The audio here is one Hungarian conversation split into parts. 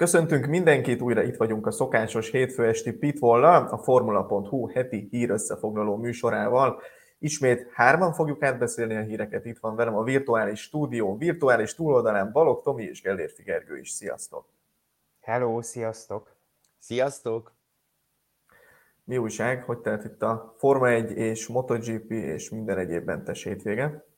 Köszöntünk mindenkit, újra itt vagyunk a szokásos hétfő esti pitvoll a Formula.hu heti hír összefoglaló műsorával. Ismét hárman fogjuk átbeszélni a híreket, itt van velem a virtuális stúdió, virtuális túloldalán Balog Tomi és Gellérfi Gergő is. Sziasztok! Hello, sziasztok! Sziasztok! Mi újság? Hogy telt itt a Forma 1 és MotoGP és minden egyéb mentes hétvége?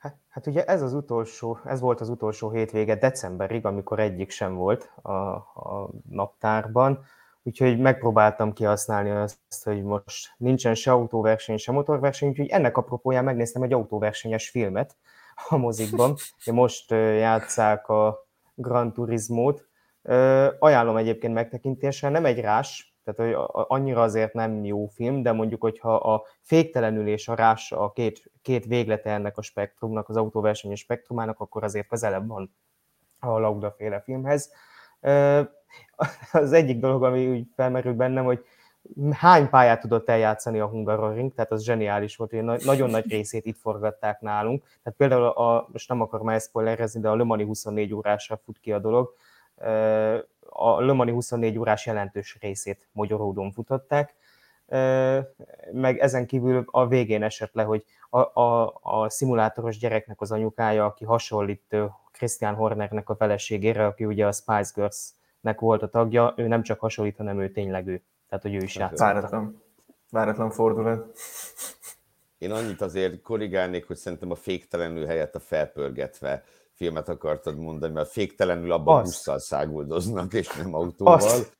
Hát, hát ugye ez az utolsó, ez volt az utolsó hétvége decemberig, amikor egyik sem volt a, a naptárban, úgyhogy megpróbáltam kihasználni azt, hogy most nincsen se autóverseny, se motorverseny, úgyhogy ennek apropóján megnéztem egy autóversenyes filmet a mozikban. Most játszák a Gran Turismo-t. Ajánlom egyébként megtekintésre, nem egy rás, tehát hogy annyira azért nem jó film, de mondjuk, hogyha a féktelenül és a rás a két, két véglete ennek a spektrumnak, az autóverseny spektrumának, akkor azért közelebb van a Lauda féle filmhez. Az egyik dolog, ami úgy felmerül bennem, hogy hány pályát tudott eljátszani a Hungaroring, tehát az zseniális volt, hogy nagyon nagy részét itt forgatták nálunk. Tehát például, a, most nem akarom már spoilerezni, de a Le Mani 24 órásra fut ki a dolog, a Le Mani 24 órás jelentős részét Magyaródon futották, meg ezen kívül a végén esett le, hogy a, a, a szimulátoros gyereknek az anyukája, aki hasonlít Christian Hornernek a feleségére, aki ugye a Spice Girls-nek volt a tagja, ő nem csak hasonlít, hanem ő tényleg ő. Tehát, hogy ő is játszott. Váratlan, váratlan fordulat. Én annyit azért korrigálnék, hogy szerintem a féktelenül helyett a felpörgetve filmet akartad mondani, mert féktelenül abban busszal száguldoznak, és nem autóval. Azt.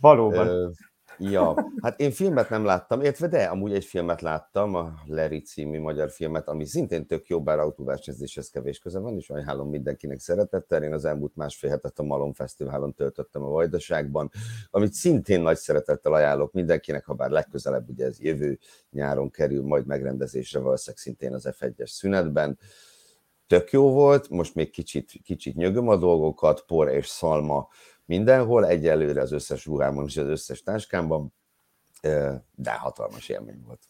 Valóban. Uh, ja, hát én filmet nem láttam, értve, de amúgy egy filmet láttam, a Larry című magyar filmet, ami szintén tök jó, bár autóversenyzéshez kevés köze van, és ajánlom mindenkinek szeretettel. Én az elmúlt másfél hetet a Malom Fesztiválon töltöttem a Vajdaságban, amit szintén nagy szeretettel ajánlok mindenkinek, ha bár legközelebb ugye ez jövő nyáron kerül majd megrendezésre, valószínűleg szintén az F1-es szünetben. Tök jó volt, most még kicsit, kicsit nyögöm a dolgokat, por és szalma mindenhol, egyelőre az összes ruhámon és az összes táskámban, de hatalmas élmény volt.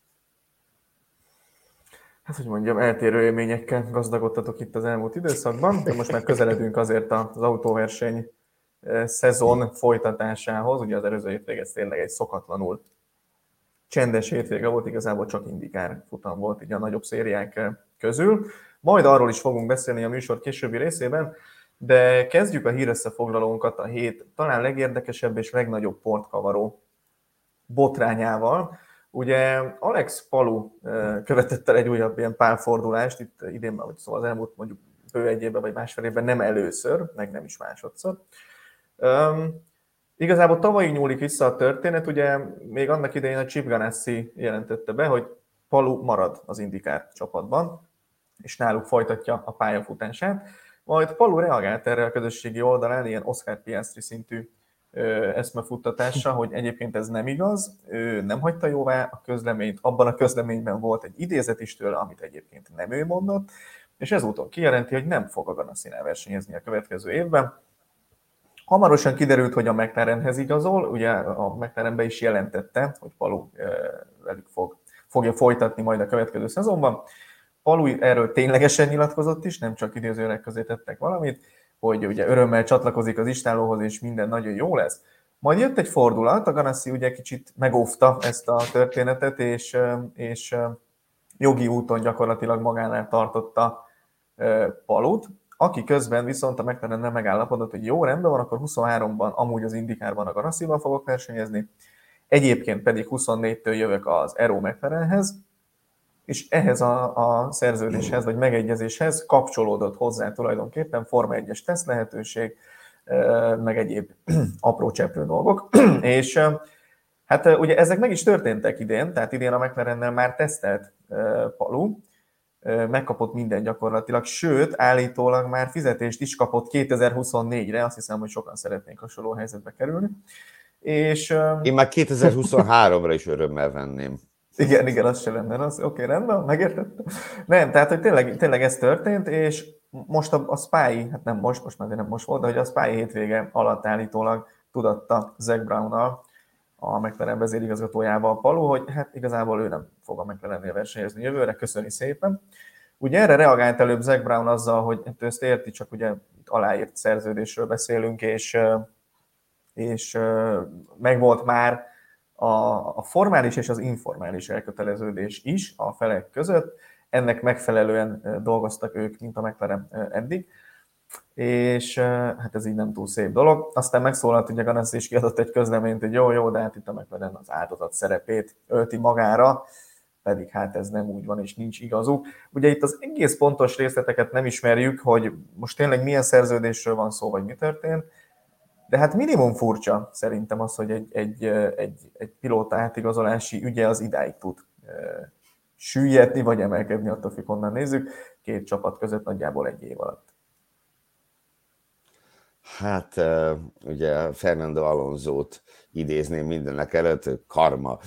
Hát, hogy mondjam, eltérő élményekkel gazdagodtatok itt az elmúlt időszakban, de most már közeledünk azért az autóverseny szezon folytatásához. Ugye az előző hétvég tényleg egy szokatlanul csendes hétvége volt, igazából csak indikár futam volt így a nagyobb szériák közül. Majd arról is fogunk beszélni a műsor későbbi részében, de kezdjük a hírösszefoglalónkat a hét talán legérdekesebb és legnagyobb portkavaró botrányával. Ugye Alex Palu követett el egy újabb ilyen pálfordulást, itt idén, vagy szóval az elmúlt mondjuk bő egy évben vagy másfél évben nem először, meg nem is másodszor. Um, igazából tavalyi nyúlik vissza a történet, ugye még annak idején a Chip Ganassi jelentette be, hogy Palu marad az indikár csapatban, és náluk folytatja a pályafutását. Majd Palu reagált erre a közösségi oldalán ilyen Oscar Piastri szintű eszmefuttatása, hogy egyébként ez nem igaz, ő nem hagyta jóvá a közleményt, abban a közleményben volt egy idézet is tőle, amit egyébként nem ő mondott, és ezúton kijelenti, hogy nem fog a Ganassinál versenyezni a következő évben. Hamarosan kiderült, hogy a McLarenhez igazol, ugye a McLaren be is jelentette, hogy Palu velük fog, fogja folytatni majd a következő szezonban. Alul erről ténylegesen nyilatkozott is, nem csak idézőnek közé tettek valamit, hogy ugye örömmel csatlakozik az istálóhoz, és minden nagyon jó lesz. Majd jött egy fordulat, a Ganassi ugye kicsit megóvta ezt a történetet, és, és jogi úton gyakorlatilag magánál tartotta Palut, aki közben viszont a nem megállapodott, hogy jó, rendben van, akkor 23-ban amúgy az Indikárban a Ganassival fogok versenyezni, egyébként pedig 24-től jövök az Aero McLarenhez, és ehhez a, a szerződéshez, vagy megegyezéshez kapcsolódott hozzá tulajdonképpen Forma 1-es teszt lehetőség, meg egyéb apró cseprő dolgok, és hát ugye ezek meg is történtek idén, tehát idén a McLarennel már tesztelt Palu, megkapott minden gyakorlatilag, sőt, állítólag már fizetést is kapott 2024-re, azt hiszem, hogy sokan szeretnénk hasonló helyzetbe kerülni. És, Én már 2023-ra is örömmel venném. Igen, igen, az se lenne az. Oké, okay, rendben, megértettem. Nem, tehát, hogy tényleg, tényleg ez történt, és most a, a Spy, hát nem most, most már nem most volt, de hogy a Spy hétvége alatt állítólag tudatta Zack brown a McLaren vezérigazgatójával a Palu, hogy hát igazából ő nem fog a McLaren versenyezni jövőre, köszöni szépen. Ugye erre reagált előbb Zack Brown azzal, hogy hát ő ezt érti, csak ugye aláírt szerződésről beszélünk, és, és megvolt már a, a formális és az informális elköteleződés is a felek között. Ennek megfelelően dolgoztak ők, mint a McLaren eddig és hát ez így nem túl szép dolog. Aztán megszólalt ugye Ganassi is kiadott egy közleményt, hogy jó, jó, de hát itt a McLaren az áldozat szerepét ölti magára, pedig hát ez nem úgy van, és nincs igazuk. Ugye itt az egész pontos részleteket nem ismerjük, hogy most tényleg milyen szerződésről van szó, vagy mi történt, de hát minimum furcsa szerintem az, hogy egy, egy, egy, egy pilóta átigazolási ügye az idáig tud süllyedni, vagy emelkedni, attól függ, honnan nézzük, két csapat között nagyjából egy év alatt. Hát ugye Fernando Alonso-t idézném mindenek előtt, karma.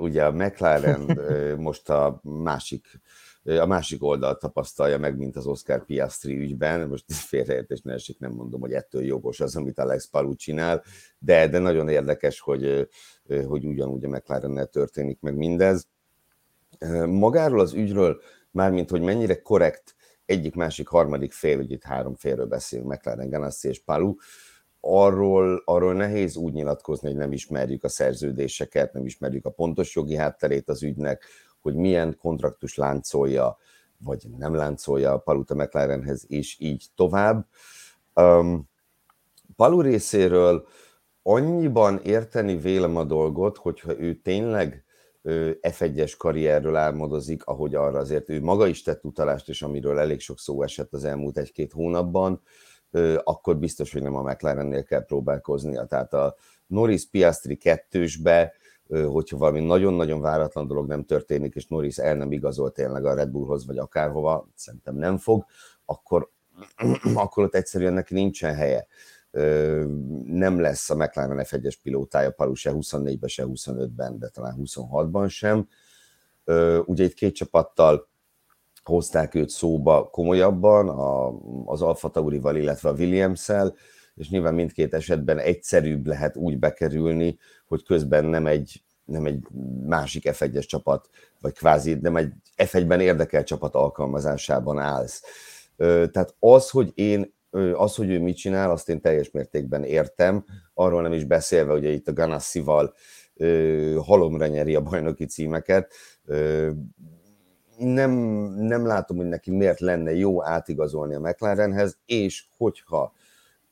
Ugye a McLaren most a másik a másik oldalt tapasztalja meg, mint az Oscar Piastri ügyben. Most félreértés ne esik, nem mondom, hogy ettől jogos az, amit Alex Palu csinál, de, de nagyon érdekes, hogy, hogy ugyanúgy a mclaren történik meg mindez. Magáról az ügyről, mármint, hogy mennyire korrekt egyik, másik, harmadik fél, ugye itt három félről beszélünk, McLaren, Ganassi és Palu, arról, arról nehéz úgy nyilatkozni, hogy nem ismerjük a szerződéseket, nem ismerjük a pontos jogi hátterét az ügynek, hogy milyen kontraktus láncolja, vagy nem láncolja a Paluta McLarenhez, és így tovább. Um, Palu részéről annyiban érteni vélem a dolgot, hogyha ő tényleg F1-es karrierről álmodozik, ahogy arra azért ő maga is tett utalást, és amiről elég sok szó esett az elmúlt egy-két hónapban, akkor biztos, hogy nem a McLarennél kell próbálkoznia. Tehát a Norris Piastri kettősbe, hogyha valami nagyon-nagyon váratlan dolog nem történik, és Norris el nem igazol tényleg a Red Bullhoz, vagy akárhova, szerintem nem fog, akkor, akkor ott egyszerűen neki nincsen helye nem lesz a McLaren F1-es pilótája Palu se 24-ben, se 25-ben, de talán 26-ban sem. Ugye itt két csapattal hozták őt szóba komolyabban, az Alfa Taurival, illetve a Williams-el, és nyilván mindkét esetben egyszerűbb lehet úgy bekerülni, hogy közben nem egy, nem egy másik F1-es csapat, vagy kvázi nem egy F1-ben érdekelt csapat alkalmazásában állsz. Tehát az, hogy én az, hogy ő mit csinál, azt én teljes mértékben értem, arról nem is beszélve, hogy itt a Ganassival halomra nyeri a bajnoki címeket. Nem, nem látom, hogy neki miért lenne jó átigazolni a McLarenhez, és hogyha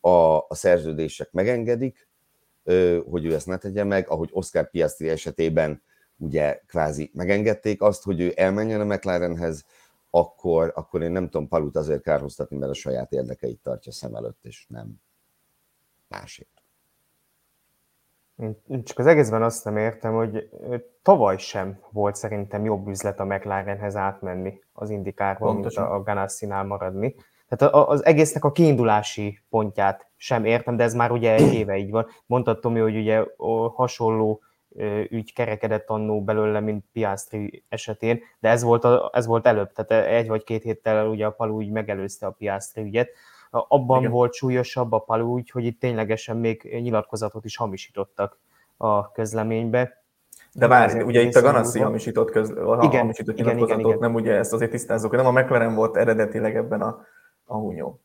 a, a szerződések megengedik, hogy ő ezt ne tegye meg, ahogy Oscar Piastri esetében ugye kvázi megengedték azt, hogy ő elmenjen a McLarenhez, akkor, akkor én nem tudom Palut azért kárhoztatni, mert a saját érdekeit tartja szem előtt, és nem másért. Csak az egészben azt nem értem, hogy tavaly sem volt szerintem jobb üzlet a McLarenhez átmenni az indikárból, mint a, a Ganassi-nál maradni. Tehát az egésznek a kiindulási pontját sem értem, de ez már ugye egy éve így van. Mondtad Tomi, hogy ugye hasonló ügy kerekedett annó belőle, mint Piastri esetén, de ez volt, a, ez volt előbb, tehát egy vagy két héttel ugye a Palu ügy megelőzte a Piastri ügyet. Abban Igen. volt súlyosabb a Palu ügy, hogy itt ténylegesen még nyilatkozatot is hamisítottak a közleménybe. De várj, ugye itt a Ganassi hamisított, közl- a igen, hamisított igen, igen, igen, nem ugye ezt azért tisztázok, nem a McLaren volt eredetileg ebben a, a hunyó.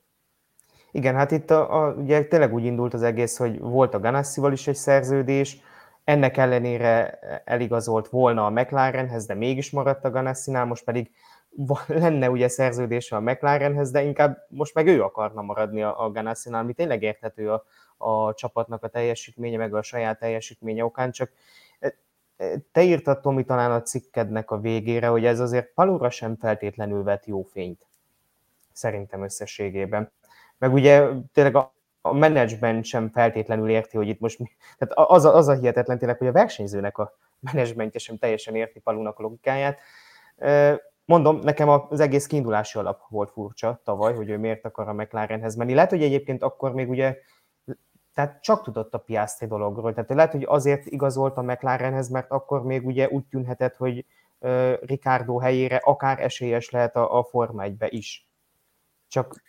Igen, hát itt a, a, ugye tényleg úgy indult az egész, hogy volt a Ganassival is egy szerződés, ennek ellenére eligazolt volna a McLarenhez, de mégis maradt a Ganassinál, most pedig lenne ugye szerződése a McLarenhez, de inkább most meg ő akarna maradni a, a Ganassinál, ami tényleg érthető a, a csapatnak a teljesítménye, meg a saját teljesítménye okán, csak e, e, te írtad, Tomi, talán a cikkednek a végére, hogy ez azért Palura sem feltétlenül vett jó fényt, szerintem összességében. Meg ugye tényleg a, a menedzsment sem feltétlenül érti, hogy itt most mi. Tehát az a, az a hihetetlen tényleg, hogy a versenyzőnek a menedzsmentje sem teljesen érti Palunak logikáját. Mondom, nekem az egész kiindulási alap volt furcsa tavaly, hogy ő miért akar a McLarenhez menni. Lehet, hogy egyébként akkor még ugye tehát csak tudott a Piastri dologról. Tehát lehet, hogy azért igazolt a McLarenhez, mert akkor még ugye úgy tűnhetett, hogy Ricardo helyére akár esélyes lehet a, a Forma 1 is. Csak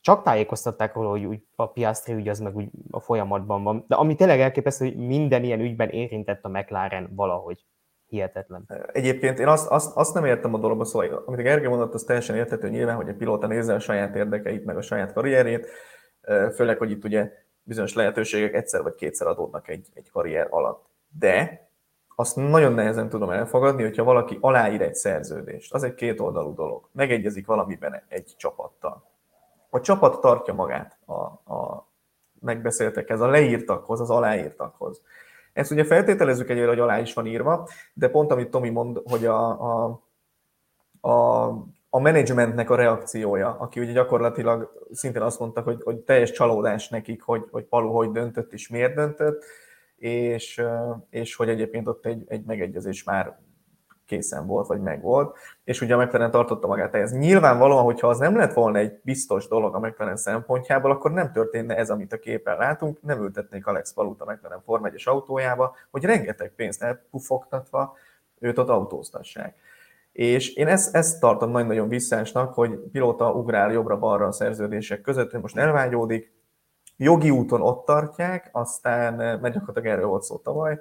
csak tájékoztatták róla, hogy úgy a Piastri ügy az meg úgy a folyamatban van. De ami tényleg elképesztő, hogy minden ilyen ügyben érintett a McLaren valahogy. hihetetlen. Egyébként én azt, azt, azt nem értem a dologba, szóval amit a Gergely mondott, az teljesen érthető nyilván, hogy a pilóta nézze a saját érdekeit, meg a saját karrierét, főleg, hogy itt ugye bizonyos lehetőségek egyszer vagy kétszer adódnak egy, egy karrier alatt. De azt nagyon nehezen tudom elfogadni, hogyha valaki aláír egy szerződést. Az egy kétoldalú dolog. Megegyezik valamiben egy csapattal. A csapat tartja magát a, a megbeszéltekhez, a leírtakhoz, az aláírtakhoz. Ezt ugye feltételezzük egyébként, hogy alá is van írva, de pont amit Tomi mond, hogy a, a, a, a menedzsmentnek a reakciója, aki ugye gyakorlatilag szintén azt mondta, hogy, hogy teljes csalódás nekik, hogy, hogy Palu hogy döntött és miért döntött, és, és hogy egyébként ott egy, egy megegyezés már készen volt, vagy megvolt, és ugye a McLaren tartotta magát ehhez. Nyilvánvalóan, hogyha az nem lett volna egy biztos dolog a McLaren szempontjából, akkor nem történne ez, amit a képen látunk, nem ültetnék Alex Palut a McLaren Form 1 autójába, hogy rengeteg pénzt elpufogtatva őt ott autóztassák. És én ezt, ezt tartom nagyon-nagyon visszásnak, hogy pilóta ugrál jobbra-balra a szerződések között, hogy most elvágyódik, jogi úton ott tartják, aztán, mert gyakorlatilag erről volt szó tavaly,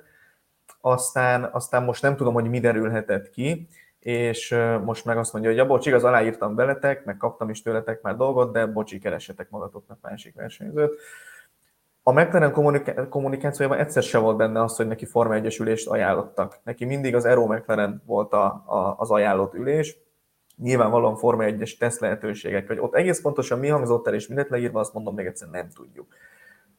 aztán, aztán most nem tudom, hogy mi derülhetett ki, és most meg azt mondja, hogy ja, bocs, igaz, aláírtam veletek, meg kaptam is tőletek már dolgot, de bocsi, keresetek magatoknak másik versenyzőt. A McLaren kommuniká- kommunikációjában egyszer se volt benne az, hogy neki Forma Egyesülést ajánlottak. Neki mindig az Aero McLaren volt a, a, az ajánlott ülés, nyilvánvalóan Forma 1-es teszt lehetőségek, hogy ott egész pontosan mi hangzott el és mindent leírva, azt mondom még egyszer nem tudjuk.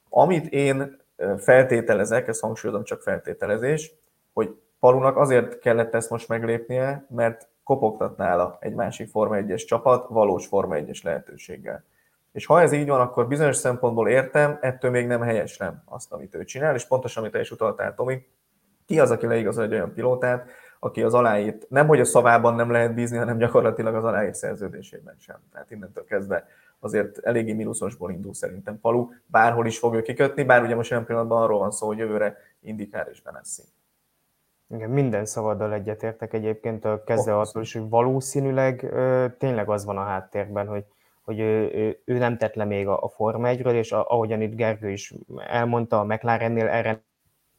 Amit én feltételezek, ezt hangsúlyozom csak feltételezés, hogy Palunak azért kellett ezt most meglépnie, mert kopogtat nála egy másik Forma 1-es csapat valós Forma 1-es lehetőséggel. És ha ez így van, akkor bizonyos szempontból értem, ettől még nem helyeslem azt, amit ő csinál, és pontosan, amit te is utaltál, Tomi, ki az, aki leigazol egy olyan pilótát, aki az aláírt, nem hogy a szavában nem lehet bízni, hanem gyakorlatilag az aláírt szerződésében sem. Tehát innentől kezdve azért eléggé mínuszosból indul szerintem Palu, bárhol is fog ő kikötni, bár ugye most olyan pillanatban arról van szó, hogy jövőre indikár és Benesszi. Igen, minden szavaddal egyetértek egyébként, a kezdve oh, attól is, hogy valószínűleg ö, tényleg az van a háttérben, hogy, hogy ő, ő, ő nem tett le még a, a Forma 1 és a, ahogyan itt Gergő is elmondta, a McLarennél erre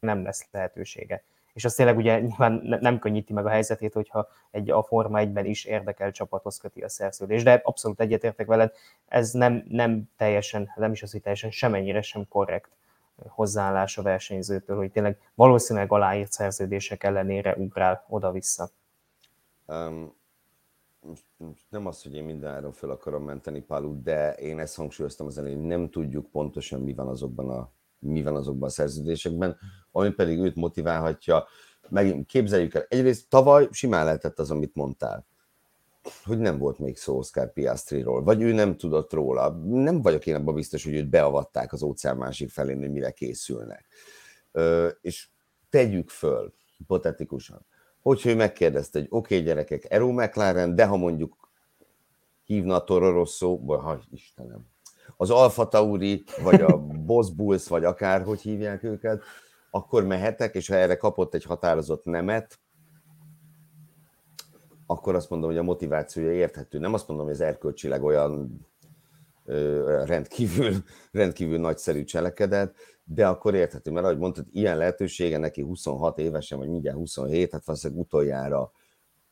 nem lesz lehetősége és az tényleg ugye nyilván nem könnyíti meg a helyzetét, hogyha egy a Forma 1-ben is érdekel csapathoz köti a szerződés. De abszolút egyetértek veled, ez nem, nem teljesen, nem is az, hogy teljesen semennyire sem korrekt hozzáállás a versenyzőtől, hogy tényleg valószínűleg aláírt szerződések ellenére ugrál oda-vissza. Um, nem az, hogy én mindenáron fel akarom menteni Palut, de én ezt hangsúlyoztam az elején, nem tudjuk pontosan mi van azokban a mi van azokban a szerződésekben, ami pedig őt motiválhatja. Megint képzeljük el, egyrészt tavaly simán lehetett az, amit mondtál, hogy nem volt még szó Oscar Piastriról, vagy ő nem tudott róla. Nem vagyok én abban biztos, hogy őt beavatták az óceán másik felén, hogy mire készülnek. Ö, és tegyük föl, hipotetikusan, hogyha ő megkérdezte, hogy oké, okay, gyerekek, Eró McLaren, de ha mondjuk hívna a Toro Rosso, vagy ha Istenem, az Alfa Tauri, vagy a Boss Bulls, vagy akár, hogy hívják őket, akkor mehetek, és ha erre kapott egy határozott nemet, akkor azt mondom, hogy a motivációja érthető. Nem azt mondom, hogy ez erkölcsileg olyan ö, rendkívül, rendkívül nagyszerű cselekedet, de akkor érthető, mert ahogy mondtad, ilyen lehetősége neki 26 évesen, vagy mindjárt 27, hát valószínűleg utoljára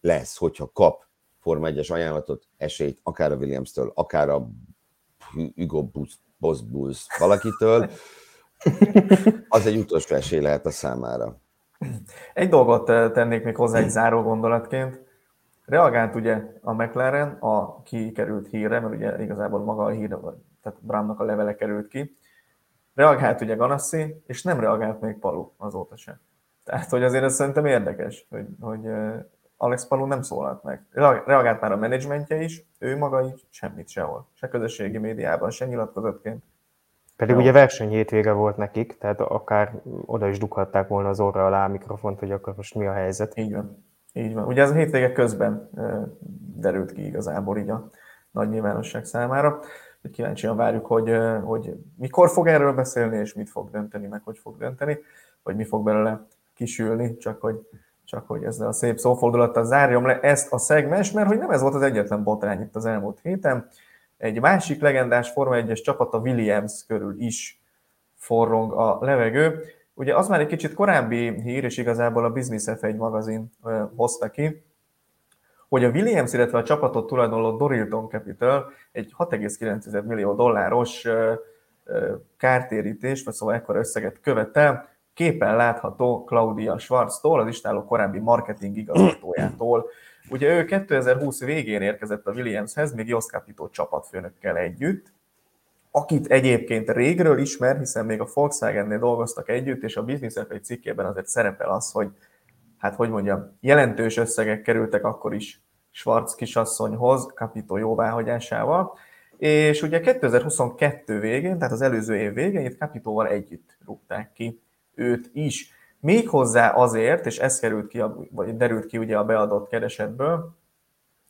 lesz, hogyha kap Forma 1-es ajánlatot, esélyt, akár a Williams-től, akár a Hugo Boss valakitől, az egy utolsó esély lehet a számára. Egy dolgot tennék még hozzá egy záró gondolatként. Reagált ugye a McLaren a kikerült hírre, mert ugye igazából maga a hír, tehát Brownnak a levele került ki. Reagált ugye Ganassi, és nem reagált még Palu azóta sem. Tehát, hogy azért ez szerintem érdekes, hogy, hogy Alex Palou nem szólalt meg. Reagált már a menedzsmentje is, ő maga így semmit sehol. Se közösségi médiában, se nyilatkozatként. Pedig Jó. ugye verseny hétvége volt nekik, tehát akár oda is dughatták volna az orra alá a mikrofont, hogy akkor most mi a helyzet. Így van. Így van. Ugye ez a hétvége közben derült ki igazából így a nagy nyilvánosság számára. Kíváncsian várjuk, hogy, hogy mikor fog erről beszélni, és mit fog dönteni, meg hogy fog dönteni, vagy mi fog belőle kisülni, csak hogy csak hogy ezzel a szép szófordulattal zárjam le ezt a szegmens, mert hogy nem ez volt az egyetlen botrány itt az elmúlt héten. Egy másik legendás Forma 1-es csapat a Williams körül is forrong a levegő, Ugye az már egy kicsit korábbi hír, és igazából a Business F1 magazin hozta ki, hogy a Williams, illetve a csapatot tulajdonló Dorilton Capital egy 6,9 millió dolláros kártérítést, vagy szóval ekkor összeget követel, képen látható Claudia Schwarztól, az istáló korábbi marketing igazgatójától. Ugye ő 2020 végén érkezett a Williamshez, még Jos Capito csapatfőnökkel együtt, akit egyébként régről ismer, hiszen még a Volkswagen-nél dolgoztak együtt, és a Business egy cikkében azért szerepel az, hogy hát hogy mondjam, jelentős összegek kerültek akkor is Schwarz kisasszonyhoz, Capito jóváhagyásával, és ugye 2022 végén, tehát az előző év végén itt Capitóval együtt rúgták ki őt is. Méghozzá azért, és ez került ki, vagy derült ki ugye a beadott keresetből,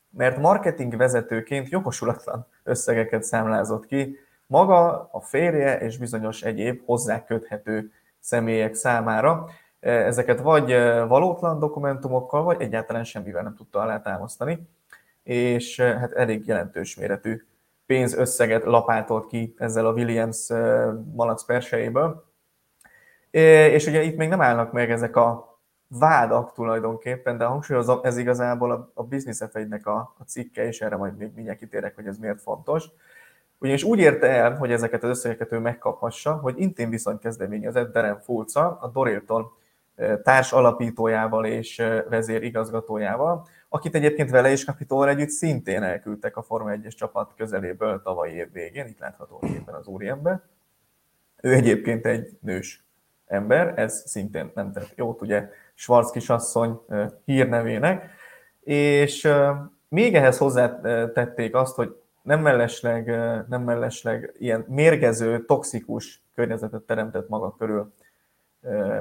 mert marketing vezetőként jogosulatlan összegeket számlázott ki maga, a férje és bizonyos egyéb hozzá köthető személyek számára. Ezeket vagy valótlan dokumentumokkal, vagy egyáltalán semmivel nem tudta alátámasztani, és hát elég jelentős méretű pénzösszeget lapátolt ki ezzel a Williams malac persejéből. És ugye itt még nem állnak meg ezek a vádak tulajdonképpen, de hangsúlyozom, ez igazából a, Business f a, a cikke, és erre majd még mindjárt kitérek, hogy ez miért fontos. Ugyanis úgy érte el, hogy ezeket az összegeket ő megkaphassa, hogy intén viszont kezdeményezett Darren Fulca, a Dorilton társ alapítójával és vezér igazgatójával, akit egyébként vele és Capitol együtt szintén elküldtek a Forma 1-es csapat közeléből tavalyi év végén, itt látható éppen az úriember. Ő egyébként egy nős ember, ez szintén nem tett jót, ugye Schwarz kisasszony hírnevének, és még ehhez hozzátették azt, hogy nem mellesleg, nem mellesleg ilyen mérgező, toxikus környezetet teremtett maga körül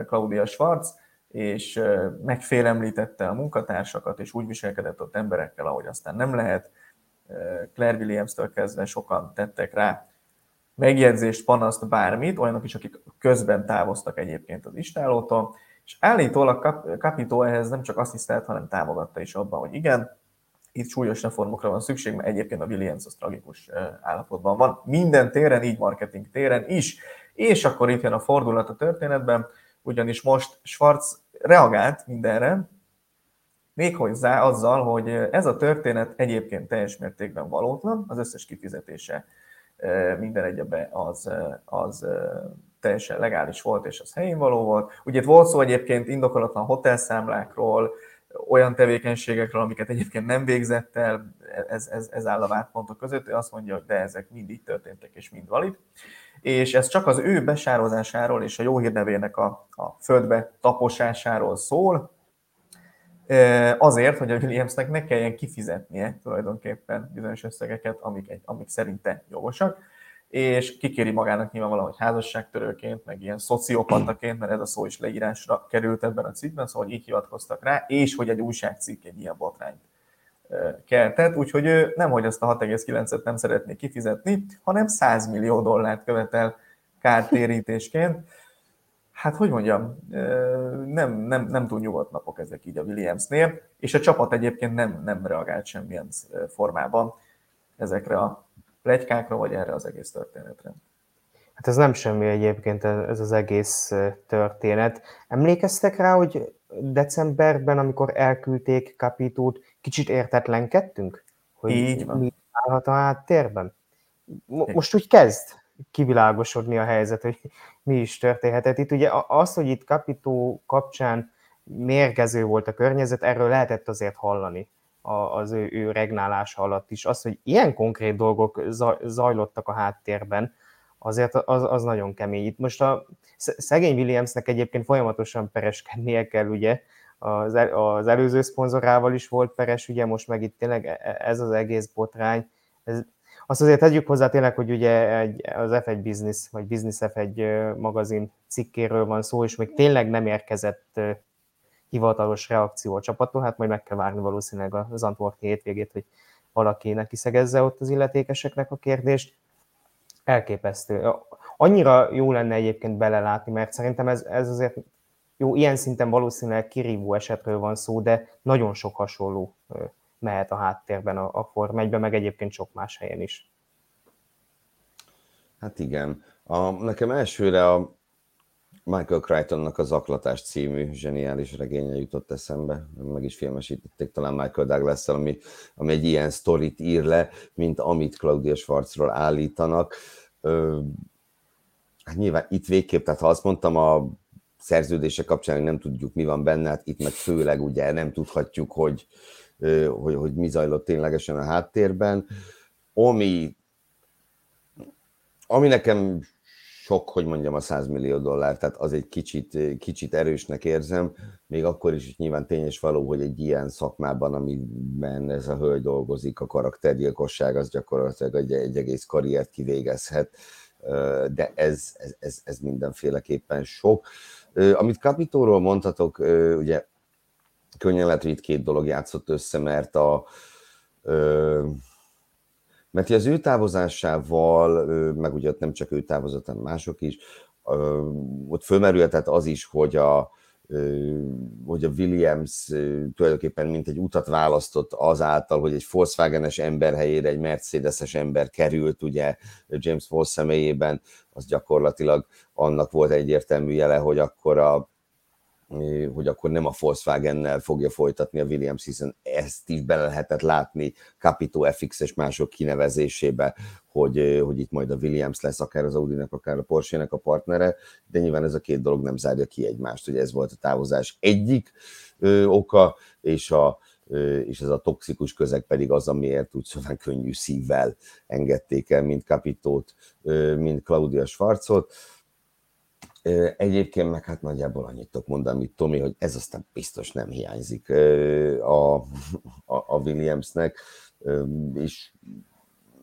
Claudia Schwarz, és megfélemlítette a munkatársakat, és úgy viselkedett ott emberekkel, ahogy aztán nem lehet. Claire Williams-től kezdve sokan tettek rá megjegyzést, panaszt, bármit, olyanok is, akik közben távoztak egyébként az istálótól, és állítólag Capito ehhez nem csak asszisztált, hanem támogatta is abban, hogy igen, itt súlyos reformokra van szükség, mert egyébként a Williams az tragikus állapotban van. Minden téren, így marketing téren is. És akkor itt jön a fordulat a történetben, ugyanis most Schwarz reagált mindenre, méghozzá azzal, hogy ez a történet egyébként teljes mértékben valótlan, az összes kifizetése minden egyebe az, az teljesen legális volt, és az helyén való volt. Ugye itt volt szó egyébként indokolatlan hotelszámlákról, olyan tevékenységekről, amiket egyébként nem végzett el, ez, ez, ez áll a vádpontok között, ő azt mondja, hogy de ezek mind így történtek, és mind valid. És ez csak az ő besározásáról és a jó hírnevének a, a földbe taposásáról szól, azért, hogy a Williamsnek ne kelljen kifizetnie tulajdonképpen bizonyos összegeket, amik, egy, amik szerinte jogosak, és kikéri magának nyilván hogy házasságtörőként, meg ilyen szociopataként, mert ez a szó is leírásra került ebben a cikkben, szóval így hivatkoztak rá, és hogy egy újságcikk egy ilyen botrányt keltett, úgyhogy ő nem, hogy ezt a 6,9-et nem szeretné kifizetni, hanem 100 millió dollárt követel kártérítésként hát hogy mondjam, nem, nem, nem túl nyugodt napok ezek így a Williamsnél, és a csapat egyébként nem, nem reagált semmilyen formában ezekre a plegykákra, vagy erre az egész történetre. Hát ez nem semmi egyébként ez az egész történet. Emlékeztek rá, hogy decemberben, amikor elküldték Kapitót, kicsit értetlenkedtünk? Hogy Így van. mi állhat a háttérben? Most úgy kezd kivilágosodni a helyzet, hogy mi is történhetett itt. Ugye az, hogy itt Capito kapcsán mérgező volt a környezet, erről lehetett azért hallani az ő, ő regnálása alatt is. Az, hogy ilyen konkrét dolgok zajlottak a háttérben, azért az, az nagyon kemény. Itt most a szegény Williamsnek egyébként folyamatosan pereskednie kell, ugye, az, el, az előző szponzorával is volt peres, ugye most meg itt tényleg e, e, ez az egész botrány, ez azt azért tegyük hozzá tényleg, hogy ugye egy, az F1 Business, vagy Business F1 magazin cikkéről van szó, és még tényleg nem érkezett hivatalos reakció a csapattól, hát majd meg kell várni valószínűleg az Antworki hétvégét, hogy valaki neki szegezze ott az illetékeseknek a kérdést. Elképesztő. Annyira jó lenne egyébként belelátni, mert szerintem ez, ez azért jó, ilyen szinten valószínűleg kirívó esetről van szó, de nagyon sok hasonló mehet a háttérben a, a Form 1 meg egyébként sok más helyen is. Hát igen. A, nekem elsőre a Michael Crichtonnak az Aklatás című zseniális regénye jutott eszembe. Meg is filmesítették talán Michael douglas ami, ami egy ilyen sztorit ír le, mint amit Claudia Schwarzról állítanak. Ö, hát nyilván itt végképp, tehát ha azt mondtam a szerződése kapcsán, hogy nem tudjuk, mi van benne, hát itt meg főleg ugye nem tudhatjuk, hogy, hogy, hogy mi zajlott ténylegesen a háttérben. Ami, ami nekem sok, hogy mondjam, a 100 millió dollár, tehát az egy kicsit, kicsit erősnek érzem, még akkor is, is nyilván tényes való, hogy egy ilyen szakmában, amiben ez a hölgy dolgozik, a karaktergyilkosság, az gyakorlatilag egy, egy egész karriert kivégezhet, de ez, ez, ez, ez mindenféleképpen sok. Amit Capitóról mondhatok, ugye könnyen lehet, hogy itt két dolog játszott össze, mert a mert az ő távozásával, meg ugye nem csak ő távozott, hanem mások is, ott fölmerülhetett az is, hogy a, hogy a Williams tulajdonképpen mint egy utat választott azáltal, hogy egy Volkswagen-es ember helyére egy Mercedes-es ember került, ugye James Wall személyében, az gyakorlatilag annak volt egyértelmű jele, hogy akkor a hogy akkor nem a Volkswagen-nel fogja folytatni a Williams, hiszen ezt is bele lehetett látni Capito FX és mások kinevezésébe, hogy, hogy itt majd a Williams lesz akár az Audi-nek, akár a Porsche-nek a partnere, de nyilván ez a két dolog nem zárja ki egymást, hogy ez volt a távozás egyik ö, oka, és a, és ez a toxikus közeg pedig az, amiért úgy szóval könnyű szívvel engedték el mind Capitót, mind Claudia Schwarzot. Egyébként meg hát nagyjából annyit tudok mondani, mint Tomi, hogy ez aztán biztos nem hiányzik a, a, a Williamsnek, és,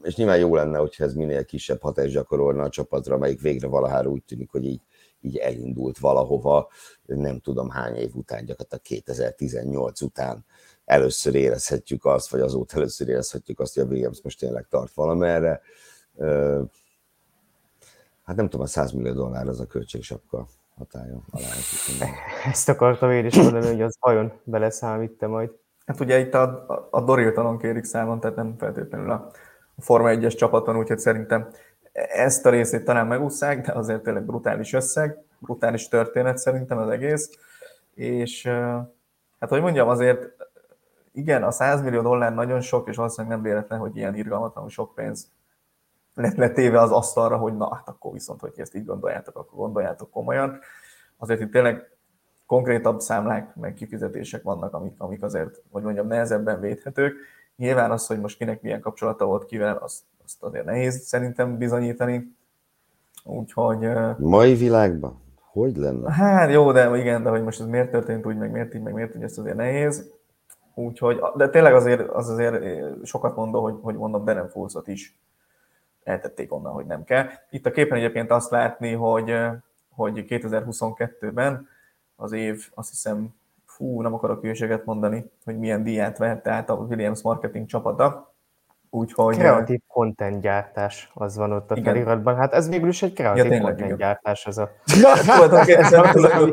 és nyilván jó lenne, hogyha ez minél kisebb hatást gyakorolna a csapatra, amelyik végre valahára úgy tűnik, hogy így, így elindult valahova, nem tudom hány év után, gyakorlatilag 2018 után először érezhetjük azt, vagy azóta először érezhetjük azt, hogy a Williams most tényleg tart valamerre hát nem tudom, a 100 millió dollár az a költségsapka hatája alá. Ezt akartam én is mondani, hogy az vajon beleszámít majd. Hát ugye itt a, a, a kérik számon, tehát nem feltétlenül a, a Forma 1-es csapaton, úgyhogy szerintem ezt a részét talán megúszszák, de azért tényleg brutális összeg, brutális történet szerintem az egész, és hát hogy mondjam, azért igen, a 100 millió dollár nagyon sok, és valószínűleg nem véletlen, hogy ilyen irgalmatlanul sok pénz letéve az asztalra, hogy na, hát akkor viszont, hogy ezt így gondoljátok, akkor gondoljátok komolyan. Azért itt tényleg konkrétabb számlák, meg kifizetések vannak, amik, amik azért, hogy mondjam, nehezebben védhetők. Nyilván az, hogy most kinek milyen kapcsolata volt kivel, azt, azt azért nehéz szerintem bizonyítani. Úgyhogy... Mai világban? Hogy lenne? Hát jó, de igen, de hogy most ez miért történt úgy, meg miért így, meg miért így, ez azért nehéz. Úgyhogy, de tényleg azért, az azért sokat mondó, hogy, hogy mondom, Darren Fulszot is eltették onnan, hogy nem kell. Itt a képen egyébként azt látni, hogy, hogy 2022-ben az év, azt hiszem, fú, nem akarok hülyeséget mondani, hogy milyen díját vehette át a Williams marketing csapata. Úgyhogy... Kreatív content gyártás, az van ott a igen. feliratban. Hát ez végül is egy kreatív ja, content igen. gyártás, az a...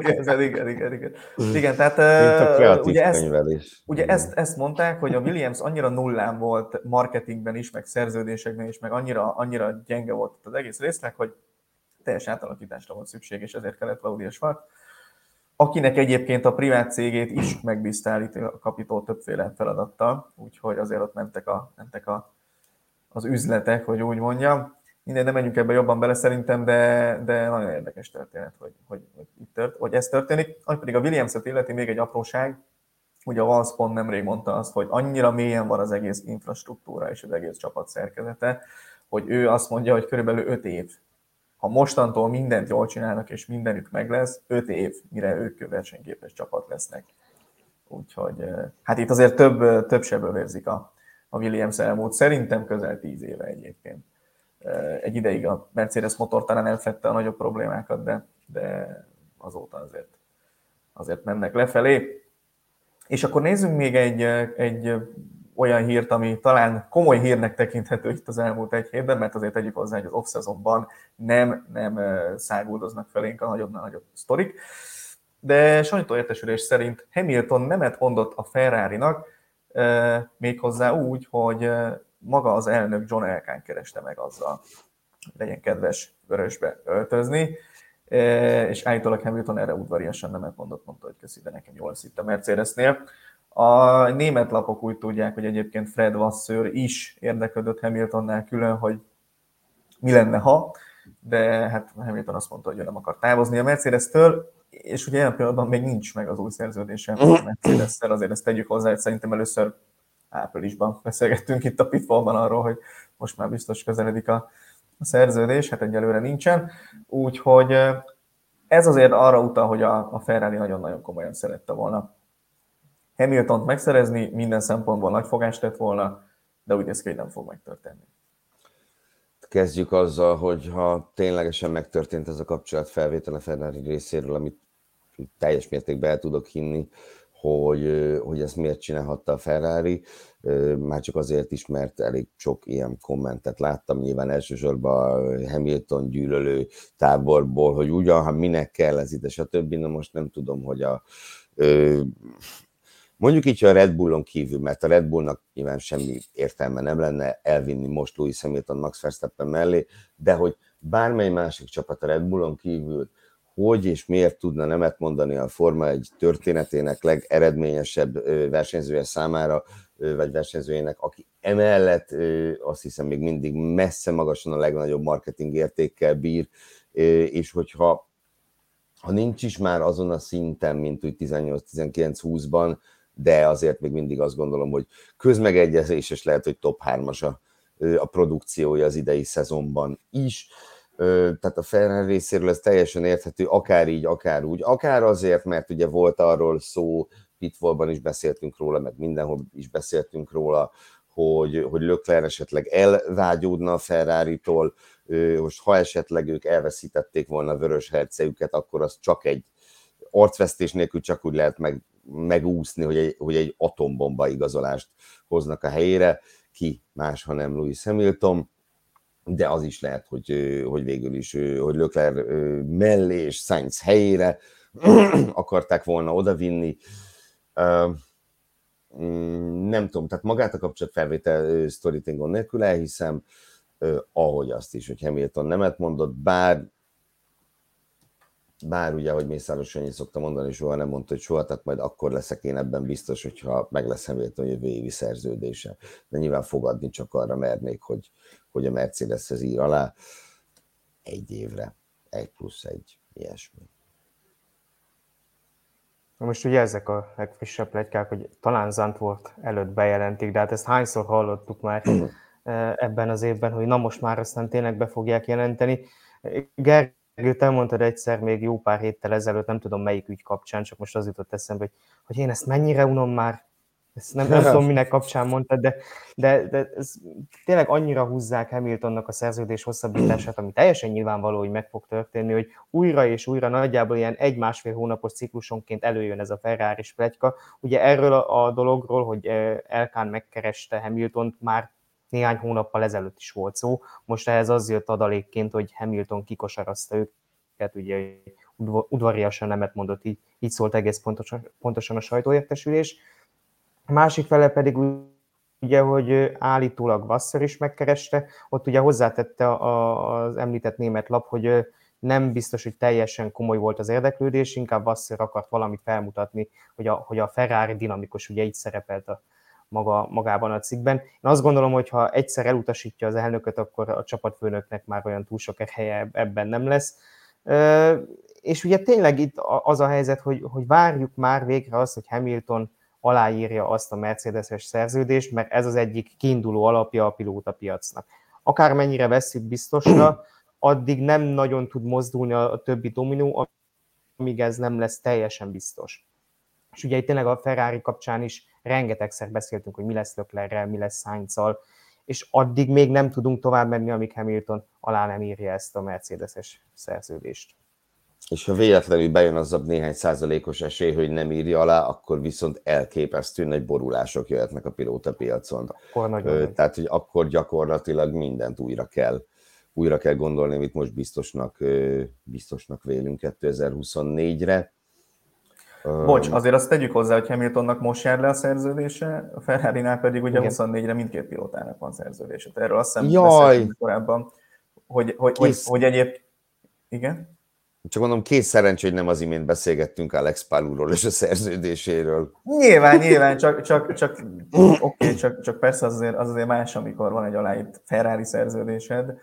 igen, igen, igen, igen. Igen, tehát uh, ugye, ezt, ugye ezt, ezt mondták, hogy a Williams annyira nullán volt marketingben is, meg szerződésekben is, meg annyira, annyira gyenge volt az egész résznek, hogy teljes átalakításra volt szükség, és ezért kellett Claudia Schwarz akinek egyébként a privát cégét is megbízta a kapitó többféle feladattal, úgyhogy azért ott mentek, a, mentek a, az üzletek, hogy úgy mondjam. Minden nem menjünk ebbe jobban bele szerintem, de, de nagyon érdekes történet, hogy, hogy, hogy, itt tört, hogy ez történik. Ami pedig a Williams-et illeti, még egy apróság, ugye a Valspon nemrég mondta azt, hogy annyira mélyen van az egész infrastruktúra és az egész csapat szerkezete, hogy ő azt mondja, hogy körülbelül 5 év ha mostantól mindent jól csinálnak, és mindenük meg lesz, 5 év, mire ők versenyképes csapat lesznek. Úgyhogy hát itt azért több, több seből vérzik a, a Williams elmúlt, szerintem közel 10 éve egyébként. Egy ideig a Mercedes motor talán elfette a nagyobb problémákat, de, de azóta azért, azért mennek lefelé. És akkor nézzünk még egy, egy olyan hírt, ami talán komoly hírnek tekinthető itt az elmúlt egy hétben, mert azért tegyük hozzá, hogy az off nem, nem száguldoznak felénk a nagyobb nagyobb sztorik. De sajtóértesülés szerint Hamilton nemet mondott a Ferrari-nak, méghozzá úgy, hogy maga az elnök John Elkán kereste meg azzal, legyen kedves vörösbe öltözni. és állítólag Hamilton erre udvariasan nemet mondott, mondta, hogy köszi, de nekem jól itt a Mercedesnél. A német lapok úgy tudják, hogy egyébként Fred Vasseur is érdeklődött Hamiltonnál külön, hogy mi lenne, ha, de hát Hamilton azt mondta, hogy ő nem akar távozni a Mercedes-től, és ugye ilyen pillanatban még nincs meg az új szerződése a mercedes azért ezt tegyük hozzá, hogy szerintem először áprilisban beszélgettünk itt a pitfallban arról, hogy most már biztos közeledik a, a szerződés, hát egyelőre nincsen, úgyhogy ez azért arra utal, hogy a, a Ferrari nagyon-nagyon komolyan szerette volna Hamilton-t megszerezni, minden szempontból nagy fogást tett volna, de úgy néz ki, hogy nem fog megtörténni. Kezdjük azzal, hogy ha ténylegesen megtörtént ez a kapcsolat felvétel a Ferrari részéről, amit teljes mértékben el tudok hinni, hogy, hogy ezt miért csinálhatta a Ferrari, már csak azért is, mert elég sok ilyen kommentet láttam, nyilván elsősorban Hamilton gyűlölő táborból, hogy ugyan, ha minek kell ez ide, stb. Na most nem tudom, hogy a Mondjuk így, hogy a Red Bullon kívül, mert a Red Bullnak nyilván semmi értelme nem lenne elvinni most Louis Hamilton Max Verstappen mellé, de hogy bármely másik csapat a Red Bullon kívül hogy és miért tudna nemet mondani a Forma egy történetének legeredményesebb versenyzője számára, vagy versenyzőjének, aki emellett azt hiszem még mindig messze magasan a legnagyobb marketing értékkel bír, és hogyha ha nincs is már azon a szinten, mint úgy 18-19-20-ban, de azért még mindig azt gondolom, hogy közmegegyezés, és lehet, hogy top 3-as a, a produkciója az idei szezonban is. Tehát a Ferrari részéről ez teljesen érthető, akár így, akár úgy, akár azért, mert ugye volt arról szó, Pitfallban is beszéltünk róla, meg mindenhol is beszéltünk róla, hogy, hogy Lökler esetleg elvágyódna a Ferrari-tól, most ha esetleg ők elveszítették volna a vörös hercegüket, akkor az csak egy arcvesztés nélkül csak úgy lehet meg, megúszni, hogy egy, hogy egy atombomba igazolást hoznak a helyére, ki más, ha nem Louis Hamilton, de az is lehet, hogy, hogy végül is, hogy Lökler mellé és Sainz helyére akarták volna odavinni. Mm, nem tudom, tehát magát a kapcsolatfelvétel storytellingon nélkül elhiszem, ahogy azt is, hogy Hamilton nemet mondott, bár bár ugye, ahogy Mészáros Sanyi szokta mondani, soha nem mondta, hogy soha, tehát majd akkor leszek én ebben biztos, hogyha meg lesz Hamilton jövő évi szerződése. De nyilván fogadni csak arra mernék, hogy, hogy a Mercedes ez ír alá egy évre, egy plusz egy, ilyesmi. Na most ugye ezek a legfrissebb plegykák, hogy talán Zantwort előtt bejelentik, de hát ezt hányszor hallottuk már ebben az évben, hogy na most már aztán tényleg be fogják jelenteni. Ger te mondtad egyszer még jó pár héttel ezelőtt, nem tudom melyik ügy kapcsán, csak most az jutott eszembe, hogy, hogy én ezt mennyire unom már, ezt nem, nem tudom, minek kapcsán mondtad, de, de, de ez tényleg annyira húzzák Hamiltonnak a szerződés hosszabbítását, ami teljesen nyilvánvaló, hogy meg fog történni, hogy újra és újra nagyjából ilyen egy-másfél hónapos ciklusonként előjön ez a ferrari pletyka. Ugye erről a, a dologról, hogy eh, Elkán megkereste Hamiltont, már néhány hónappal ezelőtt is volt szó. Most ehhez az jött adalékként, hogy Hamilton kikosarazta őket, ugye udvariasan nemet mondott, így, így szólt egész pontosan, pontosan a sajtóértesülés. Másik fele pedig ugye, hogy állítólag Vasszer is megkereste, ott ugye hozzátette az említett német lap, hogy nem biztos, hogy teljesen komoly volt az érdeklődés, inkább Vasszer akart valamit felmutatni, hogy a, hogy a Ferrari dinamikus, ugye így szerepelt a, maga, magában a cikkben. Én azt gondolom, hogy ha egyszer elutasítja az elnököt, akkor a csapatfőnöknek már olyan túl sok helye ebben nem lesz. És ugye tényleg itt az a helyzet, hogy, hogy várjuk már végre azt, hogy Hamilton aláírja azt a Mercedes-es szerződést, mert ez az egyik kiinduló alapja a pilóta piacnak. Akármennyire veszük biztosra, addig nem nagyon tud mozdulni a, a többi dominó, amíg ez nem lesz teljesen biztos. És ugye itt tényleg a Ferrari kapcsán is rengetegszer beszéltünk, hogy mi lesz Löklerrel, mi lesz sainz és addig még nem tudunk tovább menni, amíg Hamilton alá nem írja ezt a Mercedes-es szerződést. És ha véletlenül bejön az a néhány százalékos esély, hogy nem írja alá, akkor viszont elképesztő nagy borulások jöhetnek a pilóta piacon. Akkor nagyon Tehát, hogy akkor gyakorlatilag mindent újra kell újra kell gondolni, amit most biztosnak, biztosnak vélünk 2024-re. Bocs, azért azt tegyük hozzá, hogy Hamiltonnak most jár le a szerződése, a Ferrari-nál pedig ugye 24-re mindkét pilótának van szerződése. Erről azt hiszem Jaj. korábban, hogy, hogy, hogy, hogy egyéb... Igen? Csak mondom, két szerencsé, hogy nem az imént beszélgettünk Alex Palúról és a szerződéséről. Nyilván, nyilván, csak, csak, csak oké, okay, csak, csak persze az azért, az azért más, amikor van egy aláírt Ferrari szerződésed,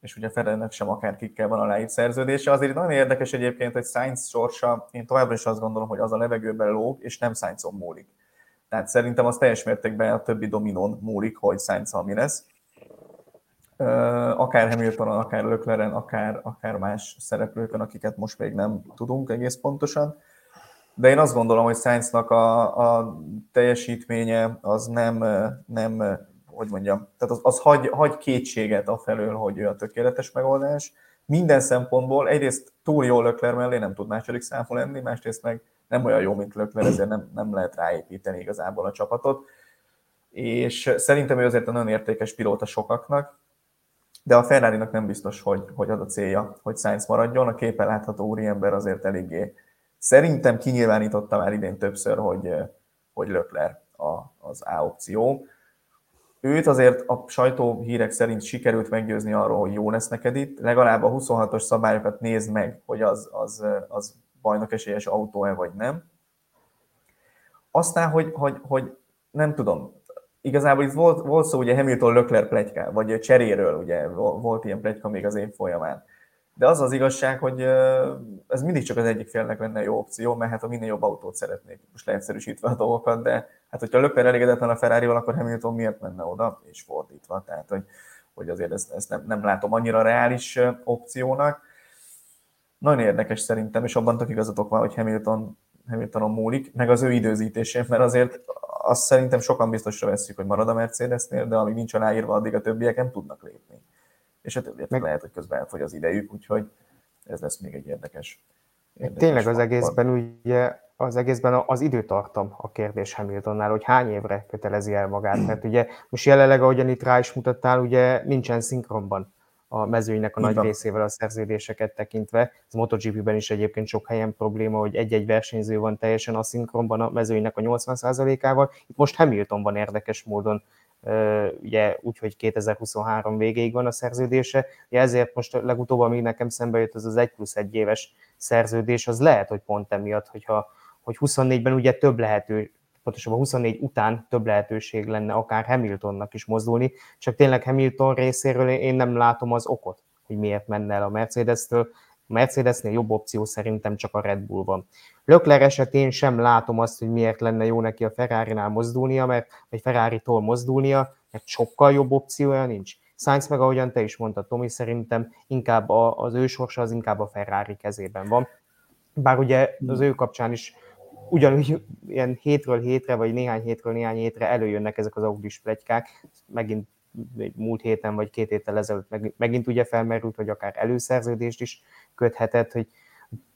és ugye Ferrari-nek sem akár kikkel van aláírt szerződése. Azért nagyon érdekes egyébként, hogy Sainz sorsa, én továbbra is azt gondolom, hogy az a levegőben lóg, és nem Sainzon múlik. Tehát szerintem az teljes mértékben a többi dominon múlik, hogy Sainz mi lesz akár Hamiltonon, akár Lökleren, akár, akár más szereplőkön, akiket most még nem tudunk egész pontosan. De én azt gondolom, hogy Sainznak a, a teljesítménye az nem, nem hogy mondjam, tehát az, az hagy, hagy kétséget a felől, hogy ő a tökéletes megoldás. Minden szempontból egyrészt túl jó Lökler mellé nem tud második számú lenni, másrészt meg nem olyan jó, mint Lökler, ezért nem, nem lehet ráépíteni igazából a csapatot. És szerintem ő azért a nagyon értékes pilóta sokaknak, de a ferrari nem biztos, hogy, hogy az a célja, hogy Sainz maradjon. A képen látható úriember azért eléggé szerintem kinyilvánította már idén többször, hogy, hogy Lökler a, az A opció. Őt azért a sajtó hírek szerint sikerült meggyőzni arról, hogy jó lesz neked itt. Legalább a 26-os szabályokat nézd meg, hogy az, az, az bajnok esélyes autó-e vagy nem. Aztán, hogy, hogy, hogy nem tudom, igazából itt volt, volt szó ugye Hamilton Lökler pletyká, vagy cseréről, ugye volt ilyen pletyka még az év folyamán. De az az igazság, hogy ez mindig csak az egyik félnek lenne jó opció, mert hát a minél jobb autót szeretnék, most leegyszerűsítve a dolgokat, de hát hogyha Lökler elégedetlen a ferrari akkor Hamilton miért menne oda, és fordítva. Tehát, hogy, hogy azért ezt, ezt nem, nem látom annyira reális opciónak. Nagyon érdekes szerintem, és abban tök igazatok van, hogy Hamilton Hamiltonon múlik, meg az ő időzítésén, mert azért azt szerintem sokan biztosra veszük, hogy marad a Mercedesnél, de amíg nincs aláírva, addig a többiek nem tudnak lépni. És többiek meg... lehet, hogy közben elfogy az idejük, úgyhogy ez lesz még egy érdekes. érdekes Tényleg az egészben ugye az egészben az időtartam a kérdés Hamiltonnál, hogy hány évre kötelezi el magát, mert ugye most jelenleg, ahogyan itt rá is mutattál, ugye nincsen szinkronban a mezőnynek a nagy Igen. részével a szerződéseket tekintve. Ez MotoGP-ben is egyébként sok helyen probléma, hogy egy-egy versenyző van teljesen a szinkronban a mezőnynek a 80%-ával. Itt most Hamilton van érdekes módon, ugye úgy, hogy 2023 végéig van a szerződése, ugye ezért most legutóbb, ami nekem szembe jött, az az 1 plusz 1 éves szerződés, az lehet, hogy pont emiatt, hogyha hogy 24-ben ugye több lehető, pontosabban 24 után több lehetőség lenne akár Hamiltonnak is mozdulni, csak tényleg Hamilton részéről én nem látom az okot, hogy miért menne el a Mercedes-től. A Mercedesnél jobb opció szerintem csak a Red Bull van. Lökler esetén sem látom azt, hogy miért lenne jó neki a Ferrari-nál mozdulnia, mert, vagy Ferrari-tól mozdulnia, mert sokkal jobb opciója nincs. Sainz meg, ahogyan te is mondtad, Tomi, szerintem inkább az ő sorsa az inkább a Ferrari kezében van. Bár ugye az ő kapcsán is ugyanúgy ilyen hétről hétre, vagy néhány hétről néhány hétre előjönnek ezek az audis plegykák, megint múlt héten vagy két héttel ezelőtt megint ugye felmerült, hogy akár előszerződést is köthetett, hogy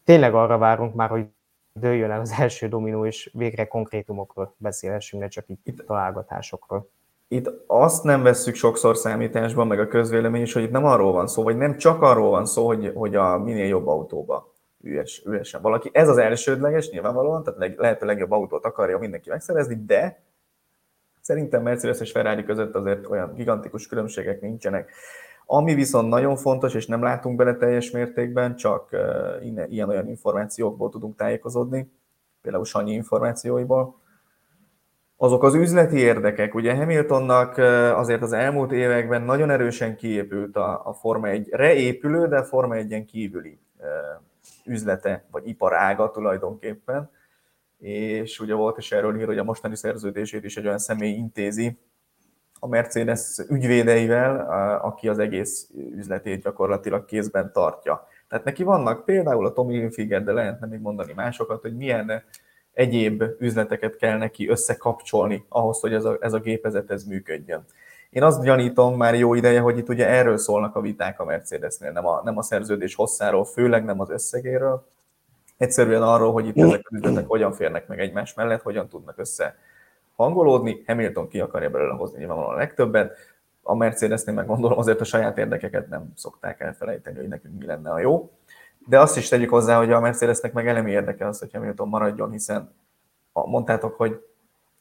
tényleg arra várunk már, hogy dőljön el az első dominó, és végre konkrétumokról beszélhessünk, ne csak itt találgatásokról. Itt azt nem vesszük sokszor számításban, meg a közvélemény is, hogy itt nem arról van szó, vagy nem csak arról van szó, hogy, hogy a minél jobb autóba üres, üresen valaki. Ez az elsődleges nyilvánvalóan, tehát lehet a legjobb autót akarja mindenki megszerezni, de szerintem Mercedes és Ferrari között azért olyan gigantikus különbségek nincsenek. Ami viszont nagyon fontos, és nem látunk bele teljes mértékben, csak ilyen-olyan információkból tudunk tájékozódni, például Sanyi információiból, azok az üzleti érdekek. Ugye Hamiltonnak azért az elmúlt években nagyon erősen kiépült a, a Forma 1, reépülő, de Forma 1-en kívüli üzlete, vagy iparága tulajdonképpen, és ugye volt is erről hír, hogy a mostani szerződését is egy olyan személy intézi a Mercedes ügyvédeivel, aki az egész üzletét gyakorlatilag kézben tartja. Tehát neki vannak például a Tommy Hilfiger, de lehetne még mondani másokat, hogy milyen egyéb üzleteket kell neki összekapcsolni ahhoz, hogy ez a, ez a gépezet ez működjön. Én azt gyanítom már jó ideje, hogy itt ugye erről szólnak a viták a Mercedesnél, nem a, nem a szerződés hosszáról, főleg nem az összegéről, egyszerűen arról, hogy itt ezek az üzletek hogyan férnek meg egymás mellett, hogyan tudnak össze hangolódni. Hamilton ki akarja belőle hozni nyilvánvalóan a legtöbbet, a Mercedesnél meg gondolom azért a saját érdekeket nem szokták elfelejteni, hogy nekünk mi lenne a jó. De azt is tegyük hozzá, hogy a Mercedesnek meg elemi érdeke az, hogy Hamilton maradjon, hiszen mondtátok, hogy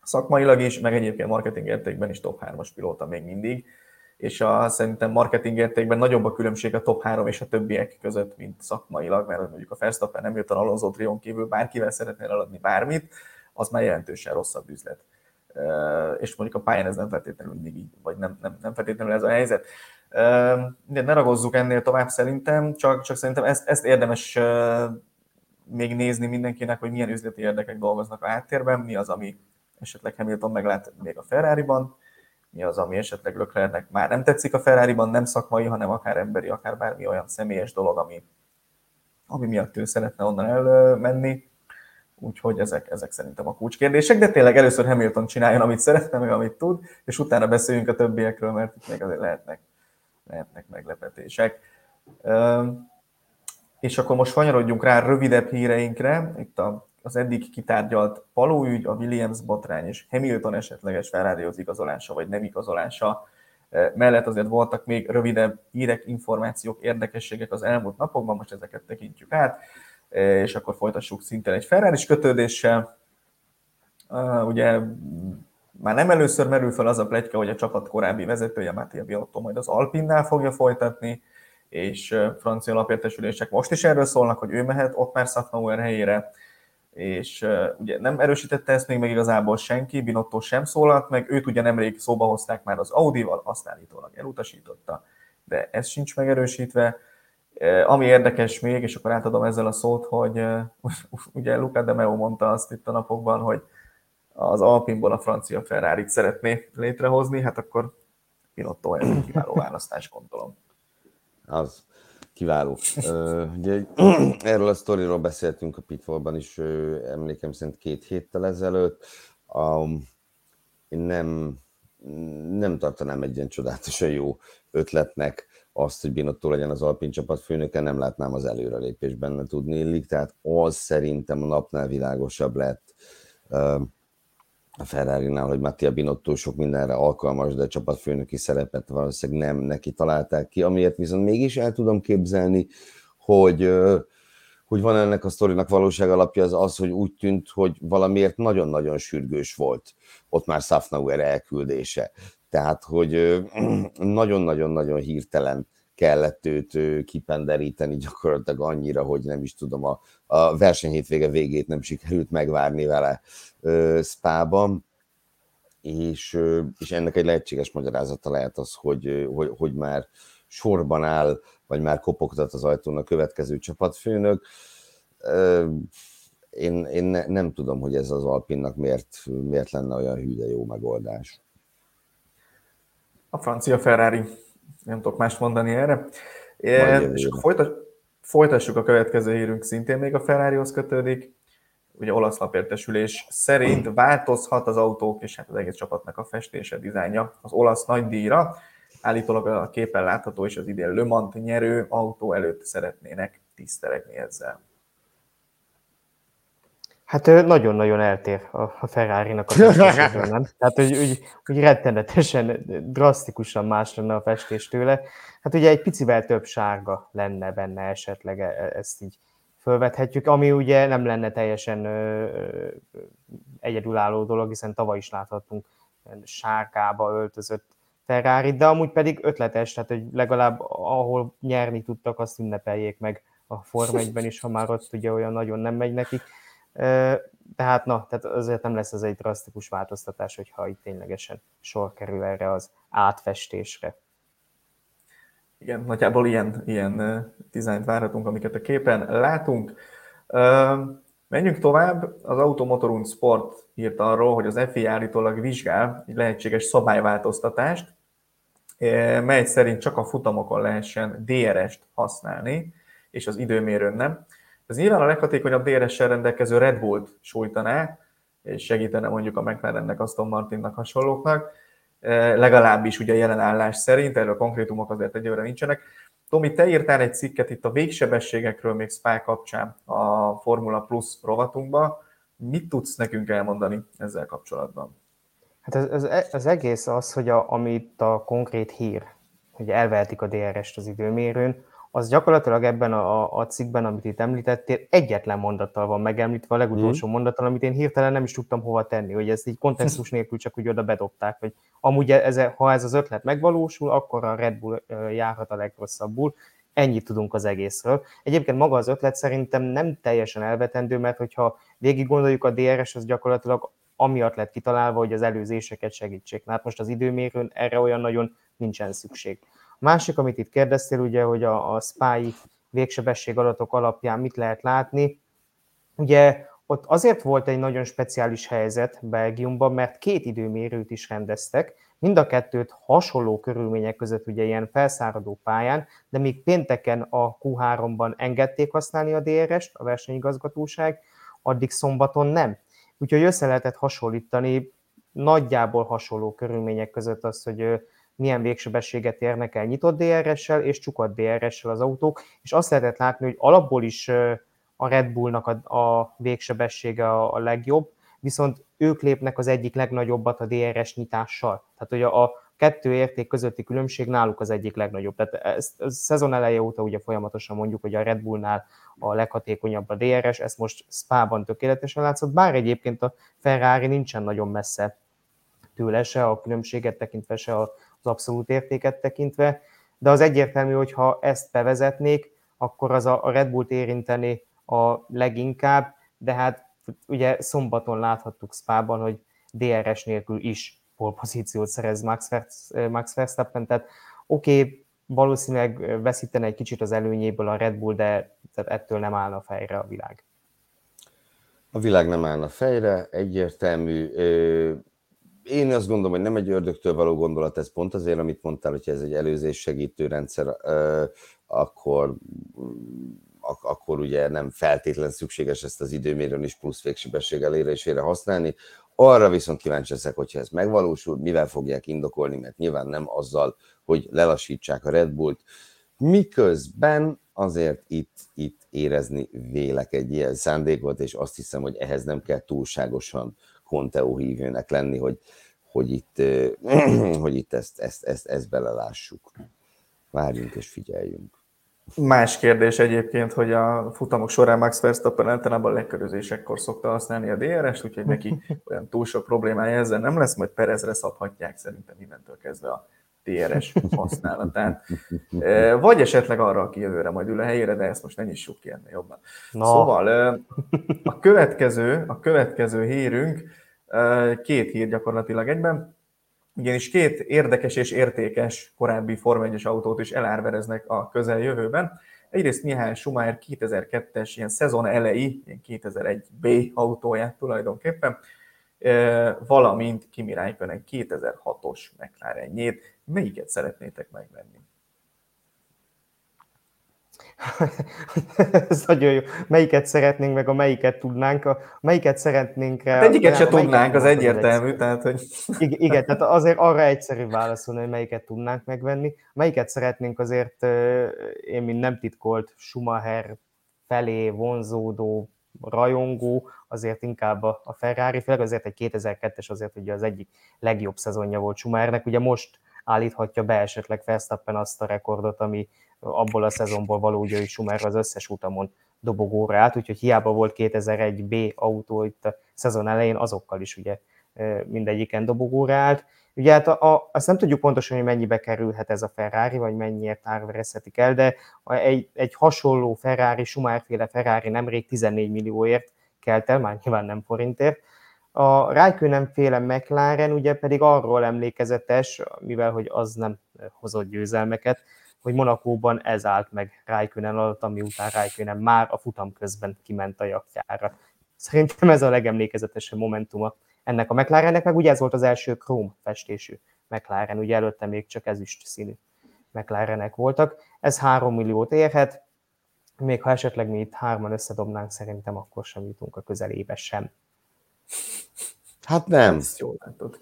szakmailag is, meg egyébként marketing értékben is top 3-as pilóta még mindig, és a, szerintem marketing értékben nagyobb a különbség a top 3 és a többiek között, mint szakmailag, mert mondjuk a Verstappen nem jött a Alonso Trion kívül bárkivel szeretnél eladni bármit, az már jelentősen rosszabb üzlet. És mondjuk a pályán ez nem feltétlenül mindig vagy nem, nem, nem feltétlenül ez a helyzet. De ne ragozzuk ennél tovább szerintem, csak, csak szerintem ezt, ezt érdemes még nézni mindenkinek, hogy milyen üzleti érdekek dolgoznak a háttérben, mi az, ami esetleg Hamilton meglát még a Ferrari-ban, mi az, ami esetleg Leclercnek már nem tetszik a Ferrari-ban, nem szakmai, hanem akár emberi, akár bármi olyan személyes dolog, ami, ami miatt ő szeretne onnan elmenni. Úgyhogy ezek, ezek szerintem a kulcskérdések, de tényleg először Hamilton csináljon, amit szeretne, meg amit tud, és utána beszéljünk a többiekről, mert itt még azért lehetnek, lehetnek meglepetések. És akkor most fanyarodjunk rá rövidebb híreinkre. Itt a az eddig kitárgyalt palóügy, a Williams botrány és Hamilton esetleges ferrari igazolása vagy nem igazolása mellett azért voltak még rövidebb hírek, információk, érdekességek az elmúlt napokban, most ezeket tekintjük át, és akkor folytassuk szintén egy ferrari kötődéssel. Ugye már nem először merül fel az a pletyka, hogy a csapat korábbi vezetője, Mattia Biotto majd az Alpinnál fogja folytatni, és francia lapértesülések most is erről szólnak, hogy ő mehet ott már helyére, és ugye nem erősítette ezt még meg igazából senki, Binotto sem szólalt meg, őt ugye nemrég szóba hozták már az Audi-val, azt állítólag elutasította, de ez sincs megerősítve. Ami érdekes még, és akkor átadom ezzel a szót, hogy ugye Luca de Meo mondta azt itt a napokban, hogy az Alpinból a francia ferrari szeretné létrehozni, hát akkor Binotto egy kiváló választás, gondolom. Az Kiváló. Ugye, erről a sztoriról beszéltünk a Pitfallban is, emlékem szerint két héttel ezelőtt. Um, én nem, nem tartanám egy ilyen csodálatosan jó ötletnek azt, hogy Binotto legyen az Alpin csapat főnöke, nem látnám az előrelépés benne tudni illik, tehát az szerintem a napnál világosabb lett a Ferrari-nál, hogy Mattia Binotto sok mindenre alkalmas, de csapatfőnöki szerepet valószínűleg nem neki találták ki, amiért viszont mégis el tudom képzelni, hogy, hogy van ennek a sztorinak valóság alapja az az, hogy úgy tűnt, hogy valamiért nagyon-nagyon sürgős volt ott már Safnauer elküldése. Tehát, hogy nagyon-nagyon-nagyon hirtelen kellett őt kipenderíteni gyakorlatilag annyira, hogy nem is tudom, a, a versenyhétvége végét nem sikerült megvárni vele Spában, és, és ennek egy lehetséges magyarázata lehet az, hogy, hogy, hogy már sorban áll, vagy már kopogtat az ajtón a következő csapatfőnök. Én, én ne, nem tudom, hogy ez az Alpinnak miért, miért lenne olyan hű, de jó megoldás. A francia Ferrari nem tudok mást mondani erre. É, és folytas, folytassuk a következő hírünk, szintén még a Ferrarihoz kötődik. Ugye olasz lapértesülés szerint változhat az autók és hát az egész csapatnak a festése, dizájnja az olasz nagydíjra. Állítólag a képen látható és az idén Le Mans nyerő autó előtt szeretnének tisztelegni ezzel. Hát nagyon-nagyon eltér a Ferrari-nak a festésről, nem? Tehát, hogy úgy, úgy rettenetesen, drasztikusan más lenne a festés tőle. Hát ugye egy picivel több sárga lenne benne esetleg, e, e, ezt így fölvethetjük, ami ugye nem lenne teljesen egyedülálló dolog, hiszen tavaly is láthattunk sárkába öltözött Ferrari, de amúgy pedig ötletes, tehát hogy legalább ahol nyerni tudtak, azt ünnepeljék meg a Form 1 is, ha már ott ugye olyan nagyon nem megy nekik tehát na, tehát azért nem lesz ez egy drasztikus változtatás, hogyha itt ténylegesen sor kerül erre az átfestésre. Igen, nagyjából ilyen, ilyen dizájnt várhatunk, amiket a képen látunk. Menjünk tovább. Az Automotorun Sport írt arról, hogy az FIA állítólag vizsgál egy lehetséges szabályváltoztatást, mely szerint csak a futamokon lehessen DRS-t használni, és az időmérőn nem. Ez nyilván a leghatékonyabb DRS-sel rendelkező Red Bull-t sújtaná, és segítene mondjuk a McLarennek, Aston Martinnak hasonlóknak, e, legalábbis ugye jelen állás szerint, erről konkrétumok azért egyőre nincsenek. Tomi, te írtál egy cikket itt a végsebességekről még Spy kapcsán a Formula Plus rovatunkba. Mit tudsz nekünk elmondani ezzel kapcsolatban? Hát ez, ez, az egész az, hogy a, amit a konkrét hír, hogy elvehetik a DRS-t az időmérőn, az gyakorlatilag ebben a, a cikkben, amit itt említettél, egyetlen mondattal van megemlítve, a legutolsó mm. mondattal, amit én hirtelen nem is tudtam hova tenni, hogy ezt így kontextus nélkül csak úgy oda bedobták, hogy amúgy ez, ha ez az ötlet megvalósul, akkor a Red Bull járhat a legrosszabbul, ennyit tudunk az egészről. Egyébként maga az ötlet szerintem nem teljesen elvetendő, mert hogyha végig gondoljuk, a DRS az gyakorlatilag amiatt lett kitalálva, hogy az előzéseket segítsék. Hát most az időmérőn erre olyan nagyon nincsen szükség. Másik, amit itt kérdeztél, ugye, hogy a, a SPY végsebesség adatok alapján mit lehet látni. Ugye ott azért volt egy nagyon speciális helyzet Belgiumban, mert két időmérőt is rendeztek, mind a kettőt hasonló körülmények között ugye ilyen felszáradó pályán, de még pénteken a Q3-ban engedték használni a DRS-t, a versenyigazgatóság, addig szombaton nem. Úgyhogy össze lehetett hasonlítani nagyjából hasonló körülmények között az, hogy milyen végsebességet érnek el nyitott DRS-sel és csukott DRS-sel az autók, és azt lehetett látni, hogy alapból is a Red Bullnak a, a végsebessége a, a legjobb, viszont ők lépnek az egyik legnagyobbat a DRS nyitással. Tehát, hogy a, a kettő érték közötti különbség náluk az egyik legnagyobb. Tehát ezt a szezon eleje óta ugye folyamatosan mondjuk, hogy a Red Bullnál a leghatékonyabb a DRS, ezt most Spa-ban tökéletesen látszott, bár egyébként a Ferrari nincsen nagyon messze tőle se a különbséget tekintve, se az abszolút értéket tekintve, de az egyértelmű, hogy ha ezt bevezetnék, akkor az a Red Bullt érinteni a leginkább, de hát ugye szombaton láthattuk Spában, hogy DRS nélkül is pozíciót szerez Max, Verstappen, tehát oké, okay, valószínűleg veszítene egy kicsit az előnyéből a Red Bull, de tehát ettől nem állna fejre a világ. A világ nem állna fejre, egyértelmű. Én azt gondolom, hogy nem egy ördögtől való gondolat, ez pont azért, amit mondtál, hogy ez egy előzés segítő rendszer, akkor akkor ugye nem feltétlen szükséges ezt az időmérőn is plusz végsebesség elérésére használni. Arra viszont kíváncsi leszek, hogyha ez megvalósul, mivel fogják indokolni, mert nyilván nem azzal, hogy lelassítsák a Red Bullt, miközben azért itt, itt érezni vélek egy ilyen szándékot, és azt hiszem, hogy ehhez nem kell túlságosan Conteo hívőnek lenni, hogy, hogy itt, hogy itt ezt, ezt, ezt, ezt belelássuk. Várjunk és figyeljünk. Más kérdés egyébként, hogy a futamok során Max Verstappen általában a lekörözésekor szokta használni a DRS-t, úgyhogy neki olyan túl sok problémája ezzel nem lesz, majd Perezre szabhatják szerintem innentől kezdve a DRS használatát. Vagy esetleg arra, aki jövőre majd ül a helyére, de ezt most ne nyissuk ki ennél jobban. No. Szóval a következő, a következő hírünk, két hír gyakorlatilag egyben, ugyanis két érdekes és értékes korábbi Forma 1 autót is elárvereznek a közeljövőben. Egyrészt Mihály Schumacher 2002-es ilyen szezon elejé, ilyen 2001B autóját tulajdonképpen, valamint Kimi Räikkönen 2006-os McLarenjét. Melyiket szeretnétek megvenni? Ez nagyon jó. Melyiket szeretnénk, meg a melyiket tudnánk, a melyiket szeretnénk... Hát egyiket se tudnánk, az egyértelmű, egy... tehát hogy... Igen, igen, tehát azért arra egyszerű válaszolni, hogy melyiket tudnánk megvenni. Melyiket szeretnénk azért, én mint nem titkolt Schumacher felé vonzódó rajongó, azért inkább a Ferrari, főleg azért egy 2002-es azért ugye az egyik legjobb szezonja volt Schumachernek, ugye most állíthatja be esetleg Verstappen azt a rekordot, ami abból a szezonból való, ugye, hogy Schumer az összes utamon dobogóra állt, úgyhogy hiába volt 2001 B autó itt a szezon elején, azokkal is ugye mindegyiken dobogóra állt. Ugye hát a, a, azt nem tudjuk pontosan, hogy mennyibe kerülhet ez a Ferrari, vagy mennyiért árverezhetik el, de egy, egy hasonló Ferrari, Schumacher-féle Ferrari nemrég 14 millióért kelt el, már nyilván nem forintért. A Raikkonen féle McLaren ugye pedig arról emlékezetes, mivel hogy az nem hozott győzelmeket, hogy Monakóban ez állt meg Raikkonen alatt, ami után Raikkonen már a futam közben kiment a jaktjára. Szerintem ez a legemlékezetesebb momentuma ennek a McLarennek, meg ugye ez volt az első króm festésű McLaren, ugye előtte még csak ezüst színű McLarenek voltak. Ez 3 milliót érhet, még ha esetleg mi itt hárman összedobnánk, szerintem akkor sem jutunk a közelébe sem. Hát nem. Ezt jól látod.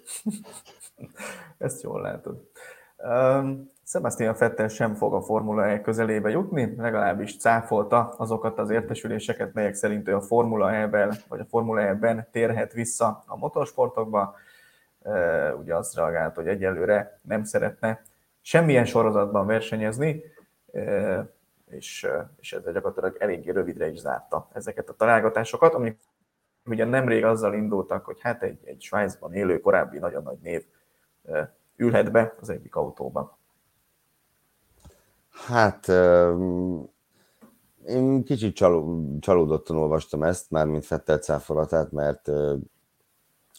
Ezt jól látod. Um, Sebastian Vettel sem fog a Formula E közelébe jutni, legalábbis cáfolta azokat az értesüléseket, melyek szerint ő a Formula E-ben, vagy a Formula E-ben térhet vissza a motorsportokba. Ugye azt reagált, hogy egyelőre nem szeretne semmilyen sorozatban versenyezni, és, és ezzel gyakorlatilag eléggé rövidre is zárta ezeket a találgatásokat, amik ugye nemrég azzal indultak, hogy hát egy, egy Svájcban élő korábbi nagyon nagy név ülhet be az egyik autóban. Hát én kicsit csalódottan olvastam ezt, mármint Fettel cáfolatát, mert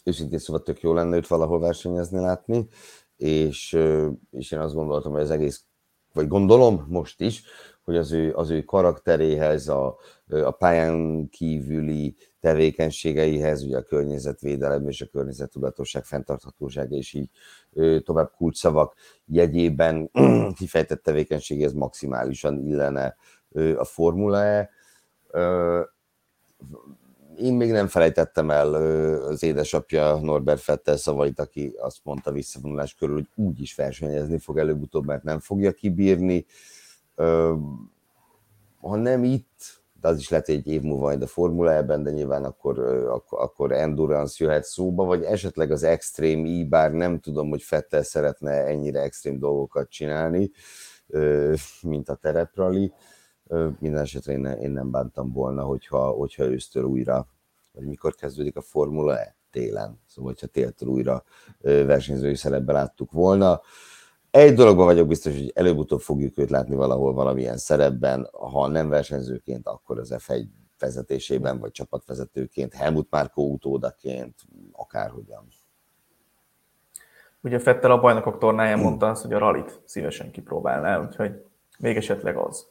őszintén szóval tök jó lenne őt valahol versenyezni látni, és, és én azt gondoltam, hogy az egész, vagy gondolom most is, hogy az ő, az ő karakteréhez, a, a pályán kívüli tevékenységeihez, ugye a környezetvédelem és a környezettudatosság fenntarthatósága és így tovább kulcsszavak jegyében kifejtett tevékenységhez maximálisan illene a Formula E. Én még nem felejtettem el az édesapja Norbert Fettel szavait, aki azt mondta visszavonulás körül, hogy úgy is versenyezni fog előbb-utóbb, mert nem fogja kibírni. Ha nem itt, de az is lehet egy év múlva majd a Formula ebben, de nyilván akkor, akkor, akkor endurance jöhet szóba, vagy esetleg az extrém i, bár nem tudom, hogy Fettel szeretne ennyire extrém dolgokat csinálni, mint a tereprali. Minden esetre én, én nem bántam volna, hogyha, hogyha ősztől újra, vagy mikor kezdődik a Formula E? Télen. Szóval, hogyha téltől újra versenyzői szerepben láttuk volna. Egy dologban vagyok biztos, hogy előbb-utóbb fogjuk őt látni valahol valamilyen szerepben, ha nem versenyzőként, akkor az F1 vezetésében, vagy csapatvezetőként, Helmut Márkó utódaként, akárhogyan. Ugye Fettel a bajnokok tornáján mondta azt, hogy a ralit szívesen kipróbálná, úgyhogy még esetleg az.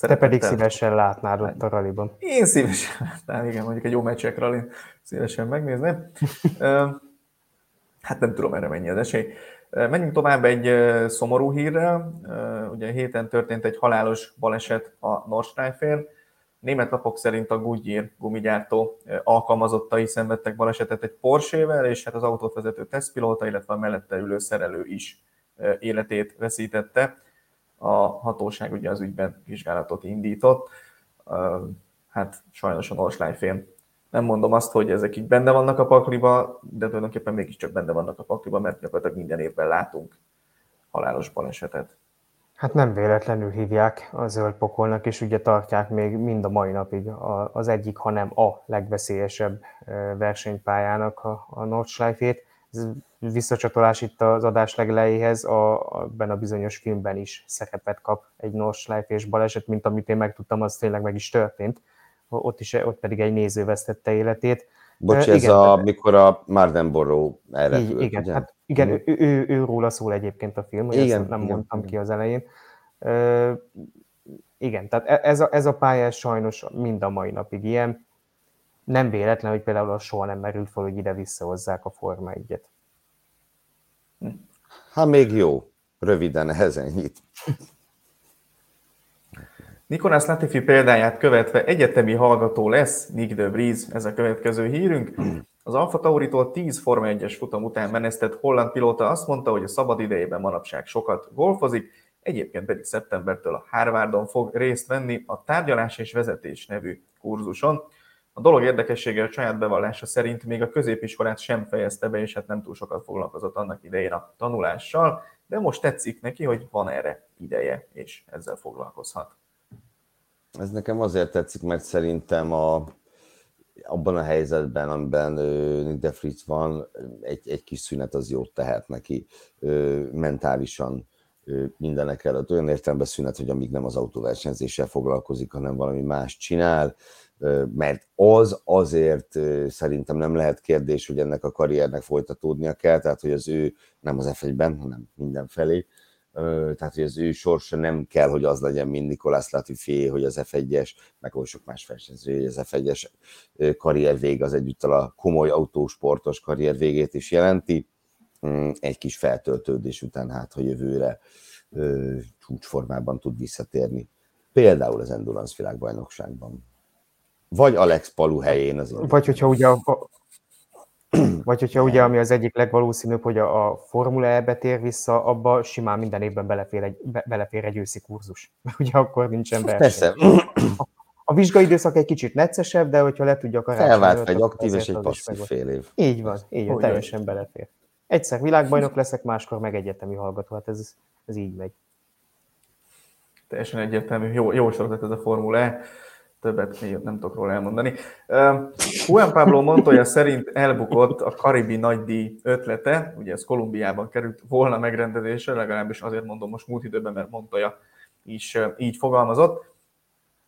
Te pedig szívesen látnád ott a raliban. Én szívesen látnám, igen, mondjuk egy jó meccsek ralin szívesen megnézném. hát nem tudom, erre mennyi az esély. Menjünk tovább egy szomorú hírrel. Ugye héten történt egy halálos baleset a Nordschleifer. Német napok szerint a Goodyear gumigyártó alkalmazottai szenvedtek balesetet egy Porsche-vel, és hát az autót vezető tesztpilóta, illetve a mellette ülő szerelő is életét veszítette. A hatóság ugye az ügyben vizsgálatot indított. Hát sajnos a Nordschleifer nem mondom azt, hogy ezek így benne vannak a pakliba, de tulajdonképpen mégiscsak benne vannak a pakliba, mert gyakorlatilag minden évben látunk halálos balesetet. Hát nem véletlenül hívják a zöld pokolnak, és ugye tartják még mind a mai napig az egyik, hanem a legveszélyesebb versenypályának a, a Nordschleife-ét. Ez visszacsatolás itt az adás legelejéhez, a, a, benne a bizonyos filmben is szerepet kap egy Nordschleife és baleset, mint amit én megtudtam, az tényleg meg is történt ott, is, ott pedig egy néző vesztette életét. Bocs, ez igen, a, mikor a Mardenborough elrepült, igen, ugye? Hát, igen, ő, ő, ő, ő, róla szól egyébként a film, hogy igen, ezt nem igen, mondtam igen. ki az elején. Uh, igen, tehát e, ez a, ez a pálya sajnos mind a mai napig ilyen. Nem véletlen, hogy például soha nem merült fel, hogy ide visszahozzák a Forma 1-et. Hát még jó. Röviden ehhez ennyit. Nikolás Latifi példáját követve egyetemi hallgató lesz Nick de Vries, ez a következő hírünk. Az Alfa Tauritól 10 Forma 1-es futam után menesztett holland pilóta azt mondta, hogy a szabad idejében manapság sokat golfozik, egyébként pedig szeptembertől a Harvardon fog részt venni a tárgyalás és vezetés nevű kurzuson. A dolog érdekessége a saját bevallása szerint még a középiskolát sem fejezte be, és hát nem túl sokat foglalkozott annak idején a tanulással, de most tetszik neki, hogy van erre ideje, és ezzel foglalkozhat. Ez nekem azért tetszik, mert szerintem a, abban a helyzetben, amiben Nick de Fritz van, egy, egy kis szünet az jót tehet neki mentálisan mindenek előtt. Olyan értelemben szünet, hogy amíg nem az autóversenyzéssel foglalkozik, hanem valami más csinál, mert az azért szerintem nem lehet kérdés, hogy ennek a karriernek folytatódnia kell, tehát hogy az ő nem az F1-ben, hanem mindenfelé, tehát hogy az ő sorsa nem kell, hogy az legyen, mint Nikolás Latifi, hogy az F1-es, meg oly sok más versenyző, hogy az F1-es karrier vége az egyúttal a komoly autósportos karrier végét is jelenti. Mm, egy kis feltöltődés után, hát, hogy jövőre csúcsformában tud visszatérni. Például az Endurance világbajnokságban. Vagy Alex Palu helyén az Vagy hogyha ugye a, vagy hogyha ugye, ami az egyik legvalószínűbb, hogy a, a Formula E tér vissza, abba simán minden évben belefér egy, be, belefér egy őszi kurzus. Mert ugye akkor nincsen verseny. Persze. A, a vizsgai időszak egy kicsit neccesebb, de hogyha le tudja karácsony Felvált egy aktív és egy passzív fél év. Így van, így van, teljesen belefér. Egyszer világbajnok leszek, máskor meg egyetemi hallgató, hát ez, ez így megy. teljesen egyértelmű, jó, jó sorozat ez a Formula E, többet még nem tudok róla elmondani. Juan Pablo Montoya szerint elbukott a Karibi nagydíj ötlete, ugye ez Kolumbiában került volna megrendezésre, legalábbis azért mondom most múlt időben, mert Montoya is így fogalmazott.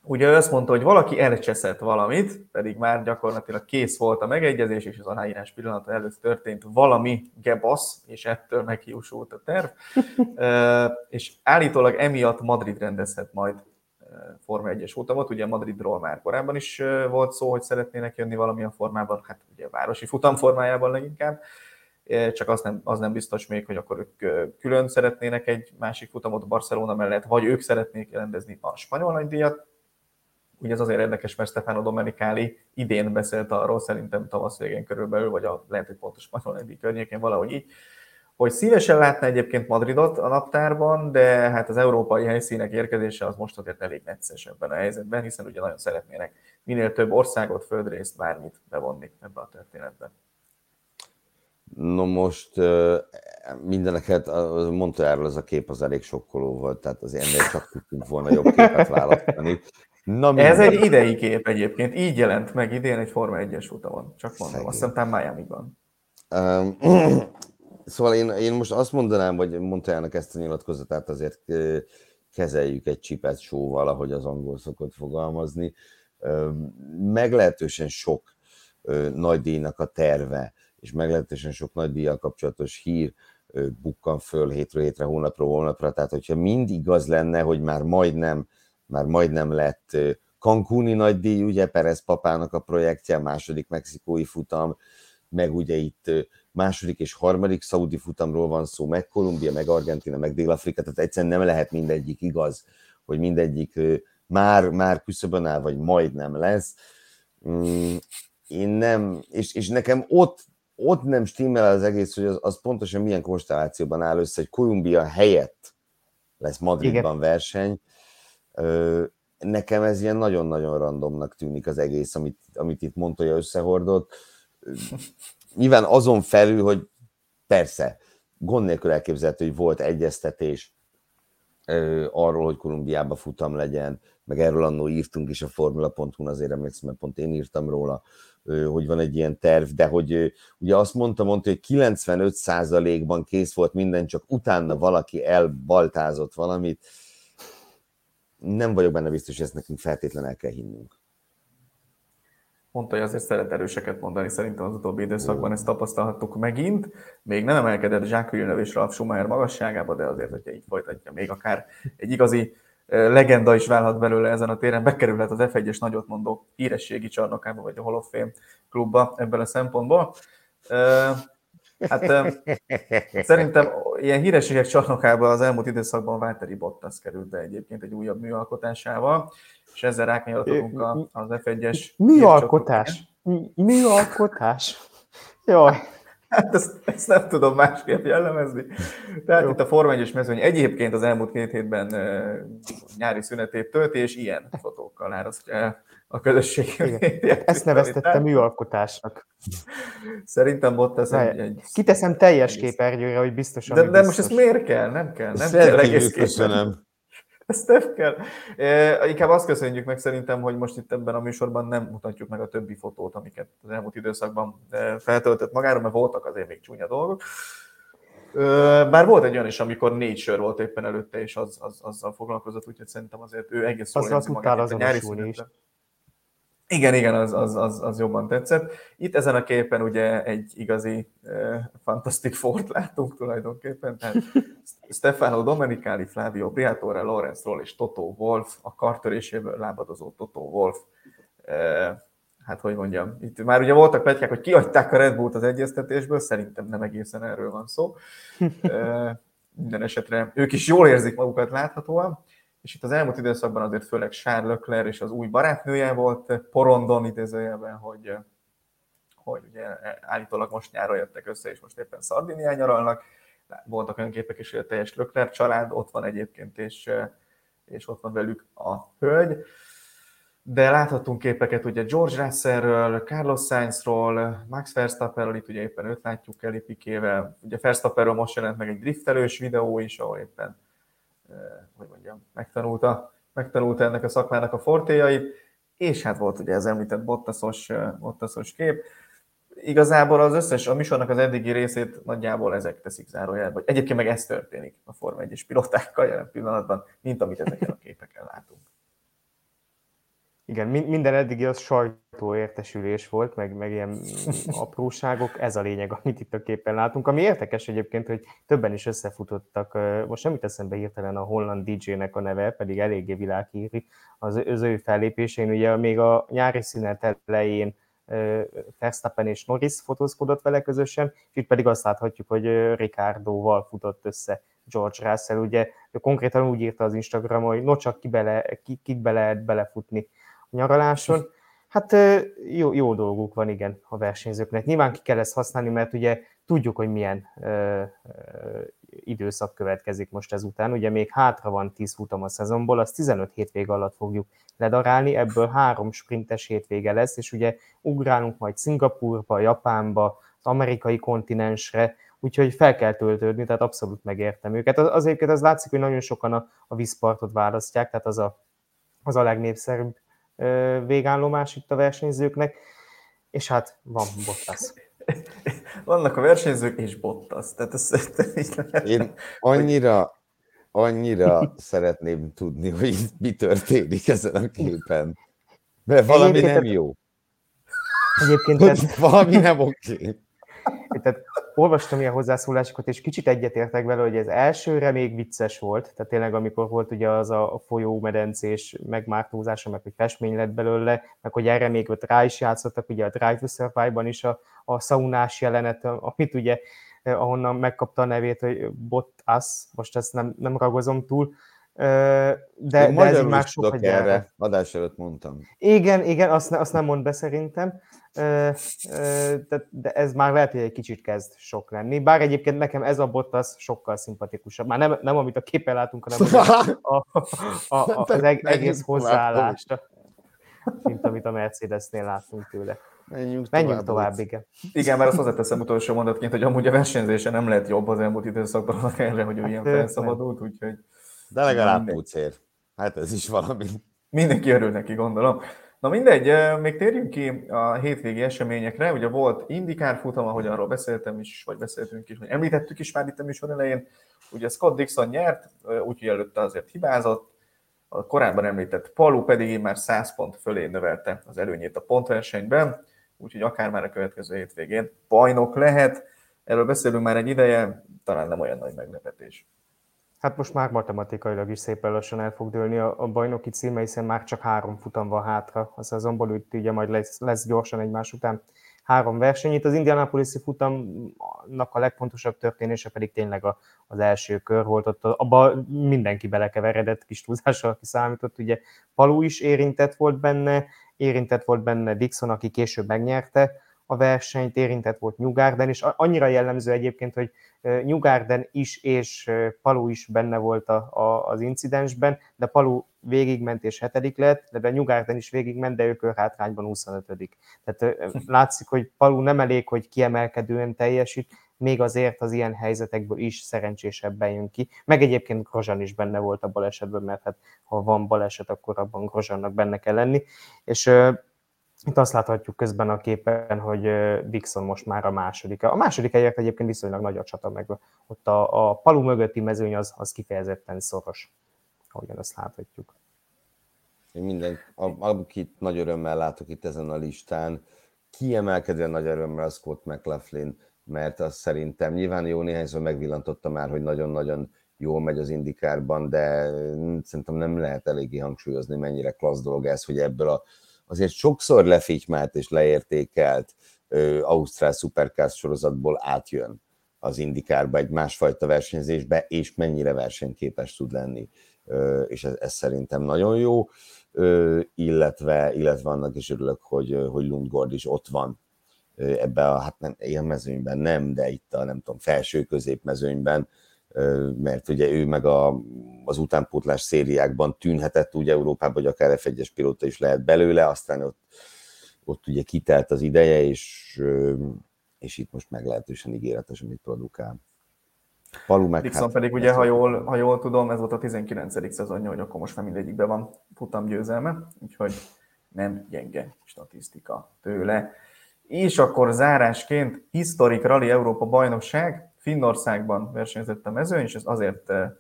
Ugye ő azt mondta, hogy valaki elcseszett valamit, pedig már gyakorlatilag kész volt a megegyezés, és az aláírás pillanata előtt történt valami gebasz, és ettől meghiúsult a terv. és állítólag emiatt Madrid rendezhet majd Forma 1-es futamot. Ugye Madridról már korábban is volt szó, hogy szeretnének jönni valamilyen formában, hát ugye városi futam formájában leginkább, csak az nem, az nem biztos még, hogy akkor ők külön szeretnének egy másik futamot Barcelona mellett, vagy ők szeretnék rendezni a spanyol nagydíjat. Ugye ez azért érdekes, mert Stefano Domenicali idén beszélt arról, szerintem tavasz végén körülbelül, vagy a, lehet, hogy pont a spanyol nagydíj környékén valahogy így, hogy szívesen látna egyébként Madridot a naptárban, de hát az európai helyszínek érkezése az most azért elég necces ebben a helyzetben, hiszen ugye nagyon szeretnének minél több országot, földrészt, bármit bevonni ebbe a történetbe. No most mindeneket mondta erről ez a kép az elég sokkoló volt, tehát az ennél csak tudtunk volna jobb képet választani. Na, Ez egy idei kép egyébként, így jelent meg idén egy Forma 1-es utamon, csak mondom, Szegény. azt hiszem Miami-ban. Um, Szóval én, én most azt mondanám, hogy Montejának ezt a nyilatkozatát azért kezeljük egy csipet sóval, ahogy az angol szokott fogalmazni. Meglehetősen sok nagy díjnak a terve, és meglehetősen sok nagy díjjal kapcsolatos hír bukkan föl hétről hétre, hónapról hónapra, tehát hogyha mind igaz lenne, hogy már majdnem, már majdnem lett Cancúni nagy díj, ugye Perez papának a projektje, második mexikói futam, meg ugye itt második és harmadik szaudi futamról van szó, meg Kolumbia, meg Argentina, meg Dél-Afrika, tehát egyszerűen nem lehet mindegyik igaz, hogy mindegyik már, már küszöbön áll, vagy majdnem lesz. Mm, én nem, és, és nekem ott, ott nem stimmel az egész, hogy az, az pontosan milyen konstellációban áll össze, hogy Kolumbia helyett lesz Madridban Igen. verseny. Nekem ez ilyen nagyon-nagyon randomnak tűnik az egész, amit, amit itt Montoya összehordott nyilván azon felül, hogy persze, gond nélkül elképzelhető, hogy volt egyeztetés arról, hogy Kolumbiába futam legyen, meg erről annó írtunk is a formula.hu, azért emlékszem, mert pont én írtam róla, hogy van egy ilyen terv, de hogy ugye azt mondta, mondta, hogy 95%-ban kész volt minden, csak utána valaki elbaltázott valamit. Nem vagyok benne biztos, hogy ezt nekünk feltétlenül el kell hinnünk mondta, hogy azért szeret erőseket mondani, szerintem az utóbbi időszakban ezt tapasztalhattuk megint. Még nem emelkedett Jacques Villeneuve és Ralf Schumacher magasságába, de azért, hogyha így folytatja, még akár egy igazi legenda is válhat belőle ezen a téren, bekerülhet az F1-es nagyot mondó hírességi csarnokába, vagy a Hall of Fame klubba ebből a szempontból. Hát szerintem ilyen hírességek csarnokába az elmúlt időszakban Válteri Bottas került be egyébként egy újabb műalkotásával és ezzel rákanyarodhatunk az F1-es... Műalkotás? Műalkotás? Jaj. Hát ezt, ezt nem tudom másképp jellemezni. Tehát Jó. itt a Forma 1 mezőny egyébként az elmúlt két hétben nyári szünetét tölti, és ilyen fotókkal árasztja el a közösség. Ezt neveztette műalkotásnak. Szerintem ott ez egy, egy... Kiteszem teljes képernyőre, hogy biztosan. De, de most ezt miért kell? Nem kell. Nem kell egész köszönöm. Ezt nem kell. E, inkább azt köszönjük meg szerintem, hogy most itt ebben a műsorban nem mutatjuk meg a többi fotót, amiket az elmúlt időszakban feltöltött magára, mert voltak azért még csúnya dolgok. Bár volt egy olyan is, amikor négy sör volt éppen előtte, és az, az, azzal foglalkozott, úgyhogy szerintem azért ő egész jól az magát az a nyári is. Igen, igen, az, az, az, az jobban tetszett. Itt ezen a képen ugye egy igazi uh, Fantastic Fort látunk tulajdonképpen, tehát Stefano Domenicali, Flavio Briatore, Lorenz Roll és Toto Wolf, a kartöréséből lábadozó Toto Wolf. Uh, hát hogy mondjam, itt már ugye voltak pletykák, hogy kiadták a Red Bullt az egyeztetésből, szerintem nem egészen erről van szó. Uh, minden esetre ők is jól érzik magukat láthatóan és itt az elmúlt időszakban azért főleg Charles Leclerc és az új barátnője volt porondon idézőjelben, hogy, hogy ugye állítólag most nyáron jöttek össze, és most éppen Szardinián nyaralnak. Voltak olyan képek is, hogy a teljes Leclerc család ott van egyébként, és, és ott van velük a hölgy. De láthatunk képeket ugye George Russellről, Carlos Sainzról, Max Verstappenről, itt ugye éppen őt látjuk Kelly Pikével. Ugye Verstappenről most jelent meg egy driftelős videó is, ahol éppen hogy mondjam, megtanulta, megtanulta ennek a szakmának a fortéjait, és hát volt ugye ez említett Bottasos, Bottasos kép. Igazából az összes, a műsornak az eddigi részét nagyjából ezek teszik zárójelbe, egyébként meg ez történik a Forma 1-es pilotákkal jelen pillanatban, mint amit ezeken a képeken látunk. Igen, minden eddigi az sajtóértesülés volt, meg, meg ilyen apróságok, ez a lényeg, amit itt a képen látunk. Ami érdekes egyébként, hogy többen is összefutottak, most nem eszembe hirtelen a holland DJ-nek a neve, pedig eléggé világhíri az, az ő fellépésén. Ugye még a nyári szünet elején Verstappen és Norris fotózkodott vele közösen, és itt pedig azt láthatjuk, hogy Ricardoval futott össze George Russell, ugye konkrétan úgy írta az Instagram, hogy no csak ki bele, ki, ki bele belefutni nyaraláson. Hát jó, jó dolguk van, igen, a versenyzőknek. Nyilván ki kell ezt használni, mert ugye tudjuk, hogy milyen ö, ö, időszak következik most ezután. Ugye még hátra van 10 futam a szezonból, az 15 hétvége alatt fogjuk ledarálni, ebből három sprintes hétvége lesz, és ugye ugrálunk majd Szingapurba, Japánba, az amerikai kontinensre, úgyhogy fel kell töltődni, tehát abszolút megértem őket. Az, azért az látszik, hogy nagyon sokan a, a vízpartot választják, tehát az a, az a legnépszerűbb végállomás itt a versenyzőknek, és hát van Bottas. Vannak a versenyzők és Bottas. Tehát ez, Én annyira, annyira szeretném tudni, hogy mi történik ezen a képen. Mert valami nem jó. Egyébként ez... valami nem oké. Okay. Tehát olvastam ilyen hozzászólásokat, és kicsit egyetértek vele, hogy ez elsőre még vicces volt, tehát tényleg amikor volt ugye az a folyómedencés megmártózása, meg hogy festmény lett belőle, meg hogy erre még ott rá is játszottak, ugye a Drive to Survive-ban is a, a szaunás jelenet, amit ugye eh, ahonnan megkapta a nevét, hogy Bottas, most ezt nem, nem ragozom túl, de, de ez már sok erre, adás előtt mondtam. Igen, igen, azt, azt nem mond be szerintem, de, de ez már lehet, hogy egy kicsit kezd sok lenni. Bár egyébként nekem ez a Bottas sokkal szimpatikusabb. Már nem, nem amit a képen látunk, hanem a, a, a, a, az egész hozzáállást, mint amit a Mercedesnél láttunk tőle. Menjünk, Menjünk tovább, tovább igen. Igen, mert azt hozzáteszem utolsó mondatként, hogy amúgy a versenyzése nem lehet jobb az elmúlt időszakban, erre, hogy ő hát, ilyen felszabadult, úgyhogy de legalább pucér. Hát ez is valami. Mindenki örül neki, gondolom. Na mindegy, még térjünk ki a hétvégi eseményekre. Ugye volt indikár futam, ahogy arról beszéltem is, vagy beszéltünk is, vagy említettük is már itt a műsor elején. Ugye Scott Dixon nyert, úgyhogy előtte azért hibázott. A korábban említett Palu pedig már 100 pont fölé növelte az előnyét a pontversenyben, úgyhogy akár már a következő hétvégén bajnok lehet. Erről beszélünk már egy ideje, talán nem olyan nagy meglepetés. Hát most már matematikailag is szépen lassan el fog dőlni. A, a bajnoki címe, hiszen már csak három futam van hátra. A szezonból, úgy ugye majd lesz, lesz gyorsan egymás után három verseny. Itt az Indianapolis-i futamnak a legfontosabb történése pedig tényleg a, az első kör volt, ott abban mindenki belekeveredett, kis túlzással kiszámított, ugye Palú is érintett volt benne, érintett volt benne Dixon, aki később megnyerte, a versenyt, érintett volt Nyugarden, és annyira jellemző egyébként, hogy Nyugarden is és Palu is benne volt a, a, az incidensben, de Palu végigment és hetedik lett, de Nyugarden is végigment, de ők hátrányban 25 Tehát látszik, hogy Palu nem elég, hogy kiemelkedően teljesít, még azért az ilyen helyzetekből is szerencsésebben jön ki. Meg egyébként Grozsan is benne volt a balesetben, mert hát ha van baleset, akkor abban Grozsannak benne kell lenni. És itt azt láthatjuk közben a képen, hogy Dixon most már a második. A második helyért egyébként viszonylag nagy a csata, meg ott a, a palu mögötti mezőny az, az kifejezetten szoros, ahogyan azt láthatjuk. Én minden, akit nagy örömmel látok itt ezen a listán, kiemelkedően nagy örömmel a Scott McLaughlin, mert az szerintem nyilván jó néhányszor megvillantotta már, hogy nagyon-nagyon jól megy az indikárban, de szerintem nem lehet eléggé hangsúlyozni, mennyire klassz dolog ez, hogy ebből a azért sokszor lefigymált és leértékelt ö, Ausztrál Supercars sorozatból átjön az indikárba egy másfajta versenyzésbe, és mennyire versenyképes tud lenni. Ö, és ez, ez szerintem nagyon jó, ö, illetve, illetve annak is örülök, hogy, hogy Lundgord is ott van ebbe a, hát nem, ilyen mezőnyben nem, de itt a nem tudom, felső középmezőnyben, mert ugye ő meg a, az utánpótlás szériákban tűnhetett úgy Európában, hogy akár F1-es pilóta is lehet belőle, aztán ott, ott ugye kitelt az ideje, és, és itt most meglehetősen ígéretes, amit produkál. Palu meg Dixon hát, pedig ugye, ha jól, ha jól tudom, ez volt a 19. szezonja, hogy akkor most már mindegyikben van futam győzelme, úgyhogy nem gyenge statisztika tőle. És akkor zárásként Historic Rally Európa bajnokság, Finnországban versenyzett a mezőn, és ezt azért eh,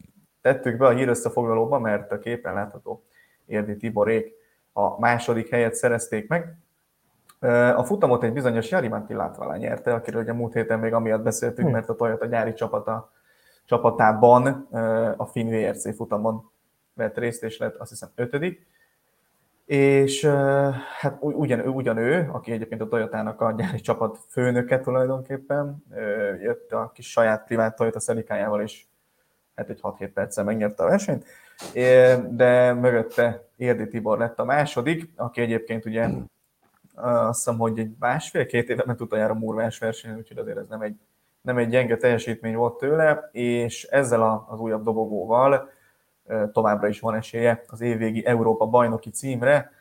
tettük be a hírösszefoglalóba, mert a képen látható Érdi Tiborék a második helyet szerezték meg. Eh, a futamot egy bizonyos Jarimanti Látvala nyerte, akiről ugye múlt héten még amiatt beszéltünk, hm. mert a Toyota gyári csapata, csapatában eh, a Finn VRC futamon vett részt, és lett azt hiszem ötödik és hát ugyan, ugyan ő, aki egyébként a Toyotának a gyári csapat főnöke tulajdonképpen, jött a kis saját privát Toyota szelikájával, és hát egy 6-7 perccel megnyerte a versenyt, de mögötte Érdi Tibor lett a második, aki egyébként ugye azt hiszem, hogy egy másfél-két éve ment utoljára murvás verseny, úgyhogy azért ez nem egy, nem egy gyenge teljesítmény volt tőle, és ezzel az újabb dobogóval továbbra is van esélye az évvégi Európa bajnoki címre,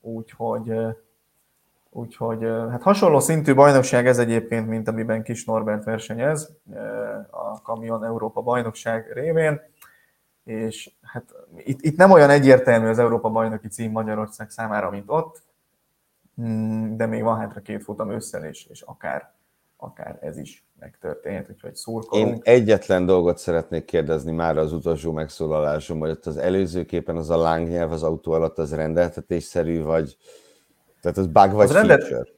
úgyhogy, úgyhogy hát hasonló szintű bajnokság ez egyébként, mint amiben Kis Norbert versenyez, a Kamion Európa bajnokság révén, és hát itt, itt nem olyan egyértelmű az Európa bajnoki cím Magyarország számára, mint ott, hmm, de még van hátra két futam ősszel, és, és akár, akár ez is megtörténhet, úgyhogy szurkolunk. Én egyetlen dolgot szeretnék kérdezni már az utolsó megszólalásom, hogy ott az előző képen az a lángnyelv az autó alatt az rendeltetésszerű, vagy tehát az bug vagy az feature? Rendet,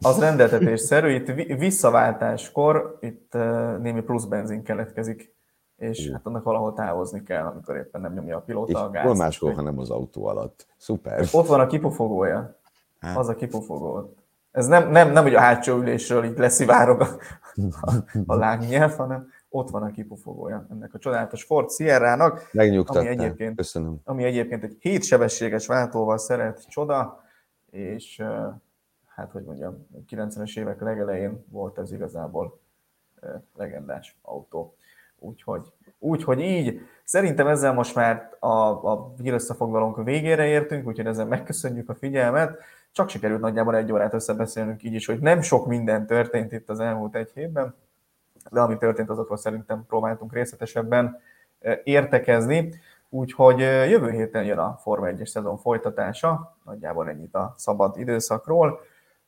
az rendeltetésszerű, itt visszaváltáskor itt némi plusz benzin keletkezik, és hát annak valahol távozni kell, amikor éppen nem nyomja a pilóta a gázt. Hol máshol, hanem az autó alatt. Szuper. Ott van a kipufogója. Hát. Az a kipufogó. Ez nem, nem, nem hogy a hátsó ülésről így leszivárog a, a, a lángnyelv, hanem ott van a kipufogója ennek a csodálatos Ford Sierra-nak, ami egyébként, Köszönöm. ami egyébként egy hétsebességes váltóval szeret csoda, és hát hogy mondjam, 90-es évek legelején volt ez igazából legendás autó. Úgyhogy, úgyhogy így, szerintem ezzel most már a, a hírösszefoglalónk végére értünk, úgyhogy ezzel megköszönjük a figyelmet csak sikerült nagyjából egy órát összebeszélnünk így is, hogy nem sok minden történt itt az elmúlt egy hétben, de ami történt, azokról szerintem próbáltunk részletesebben e, értekezni. Úgyhogy e, jövő héten jön a Forma 1-es szezon folytatása, nagyjából ennyit a szabad időszakról.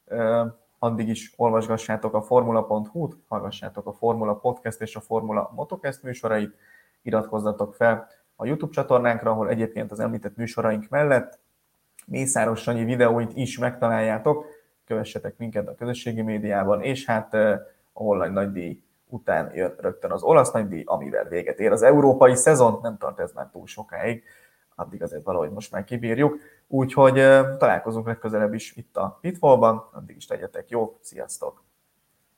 E, addig is olvasgassátok a formula.hu-t, hallgassátok a Formula Podcast és a Formula Motocast műsorait, iratkozzatok fel a YouTube csatornánkra, ahol egyébként az említett műsoraink mellett Mészáros Sanyi videóit is megtaláljátok, kövessetek minket a közösségi médiában, és hát a online nagydíj után jön rögtön az olasz nagydíj, amivel véget ér az európai szezon, nem tart ez már túl sokáig, addig azért valahogy most már kibírjuk, úgyhogy találkozunk legközelebb is itt a Pitfallban, addig is tegyetek jó, sziasztok!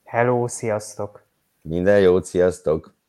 Hello, sziasztok! Minden jót, sziasztok!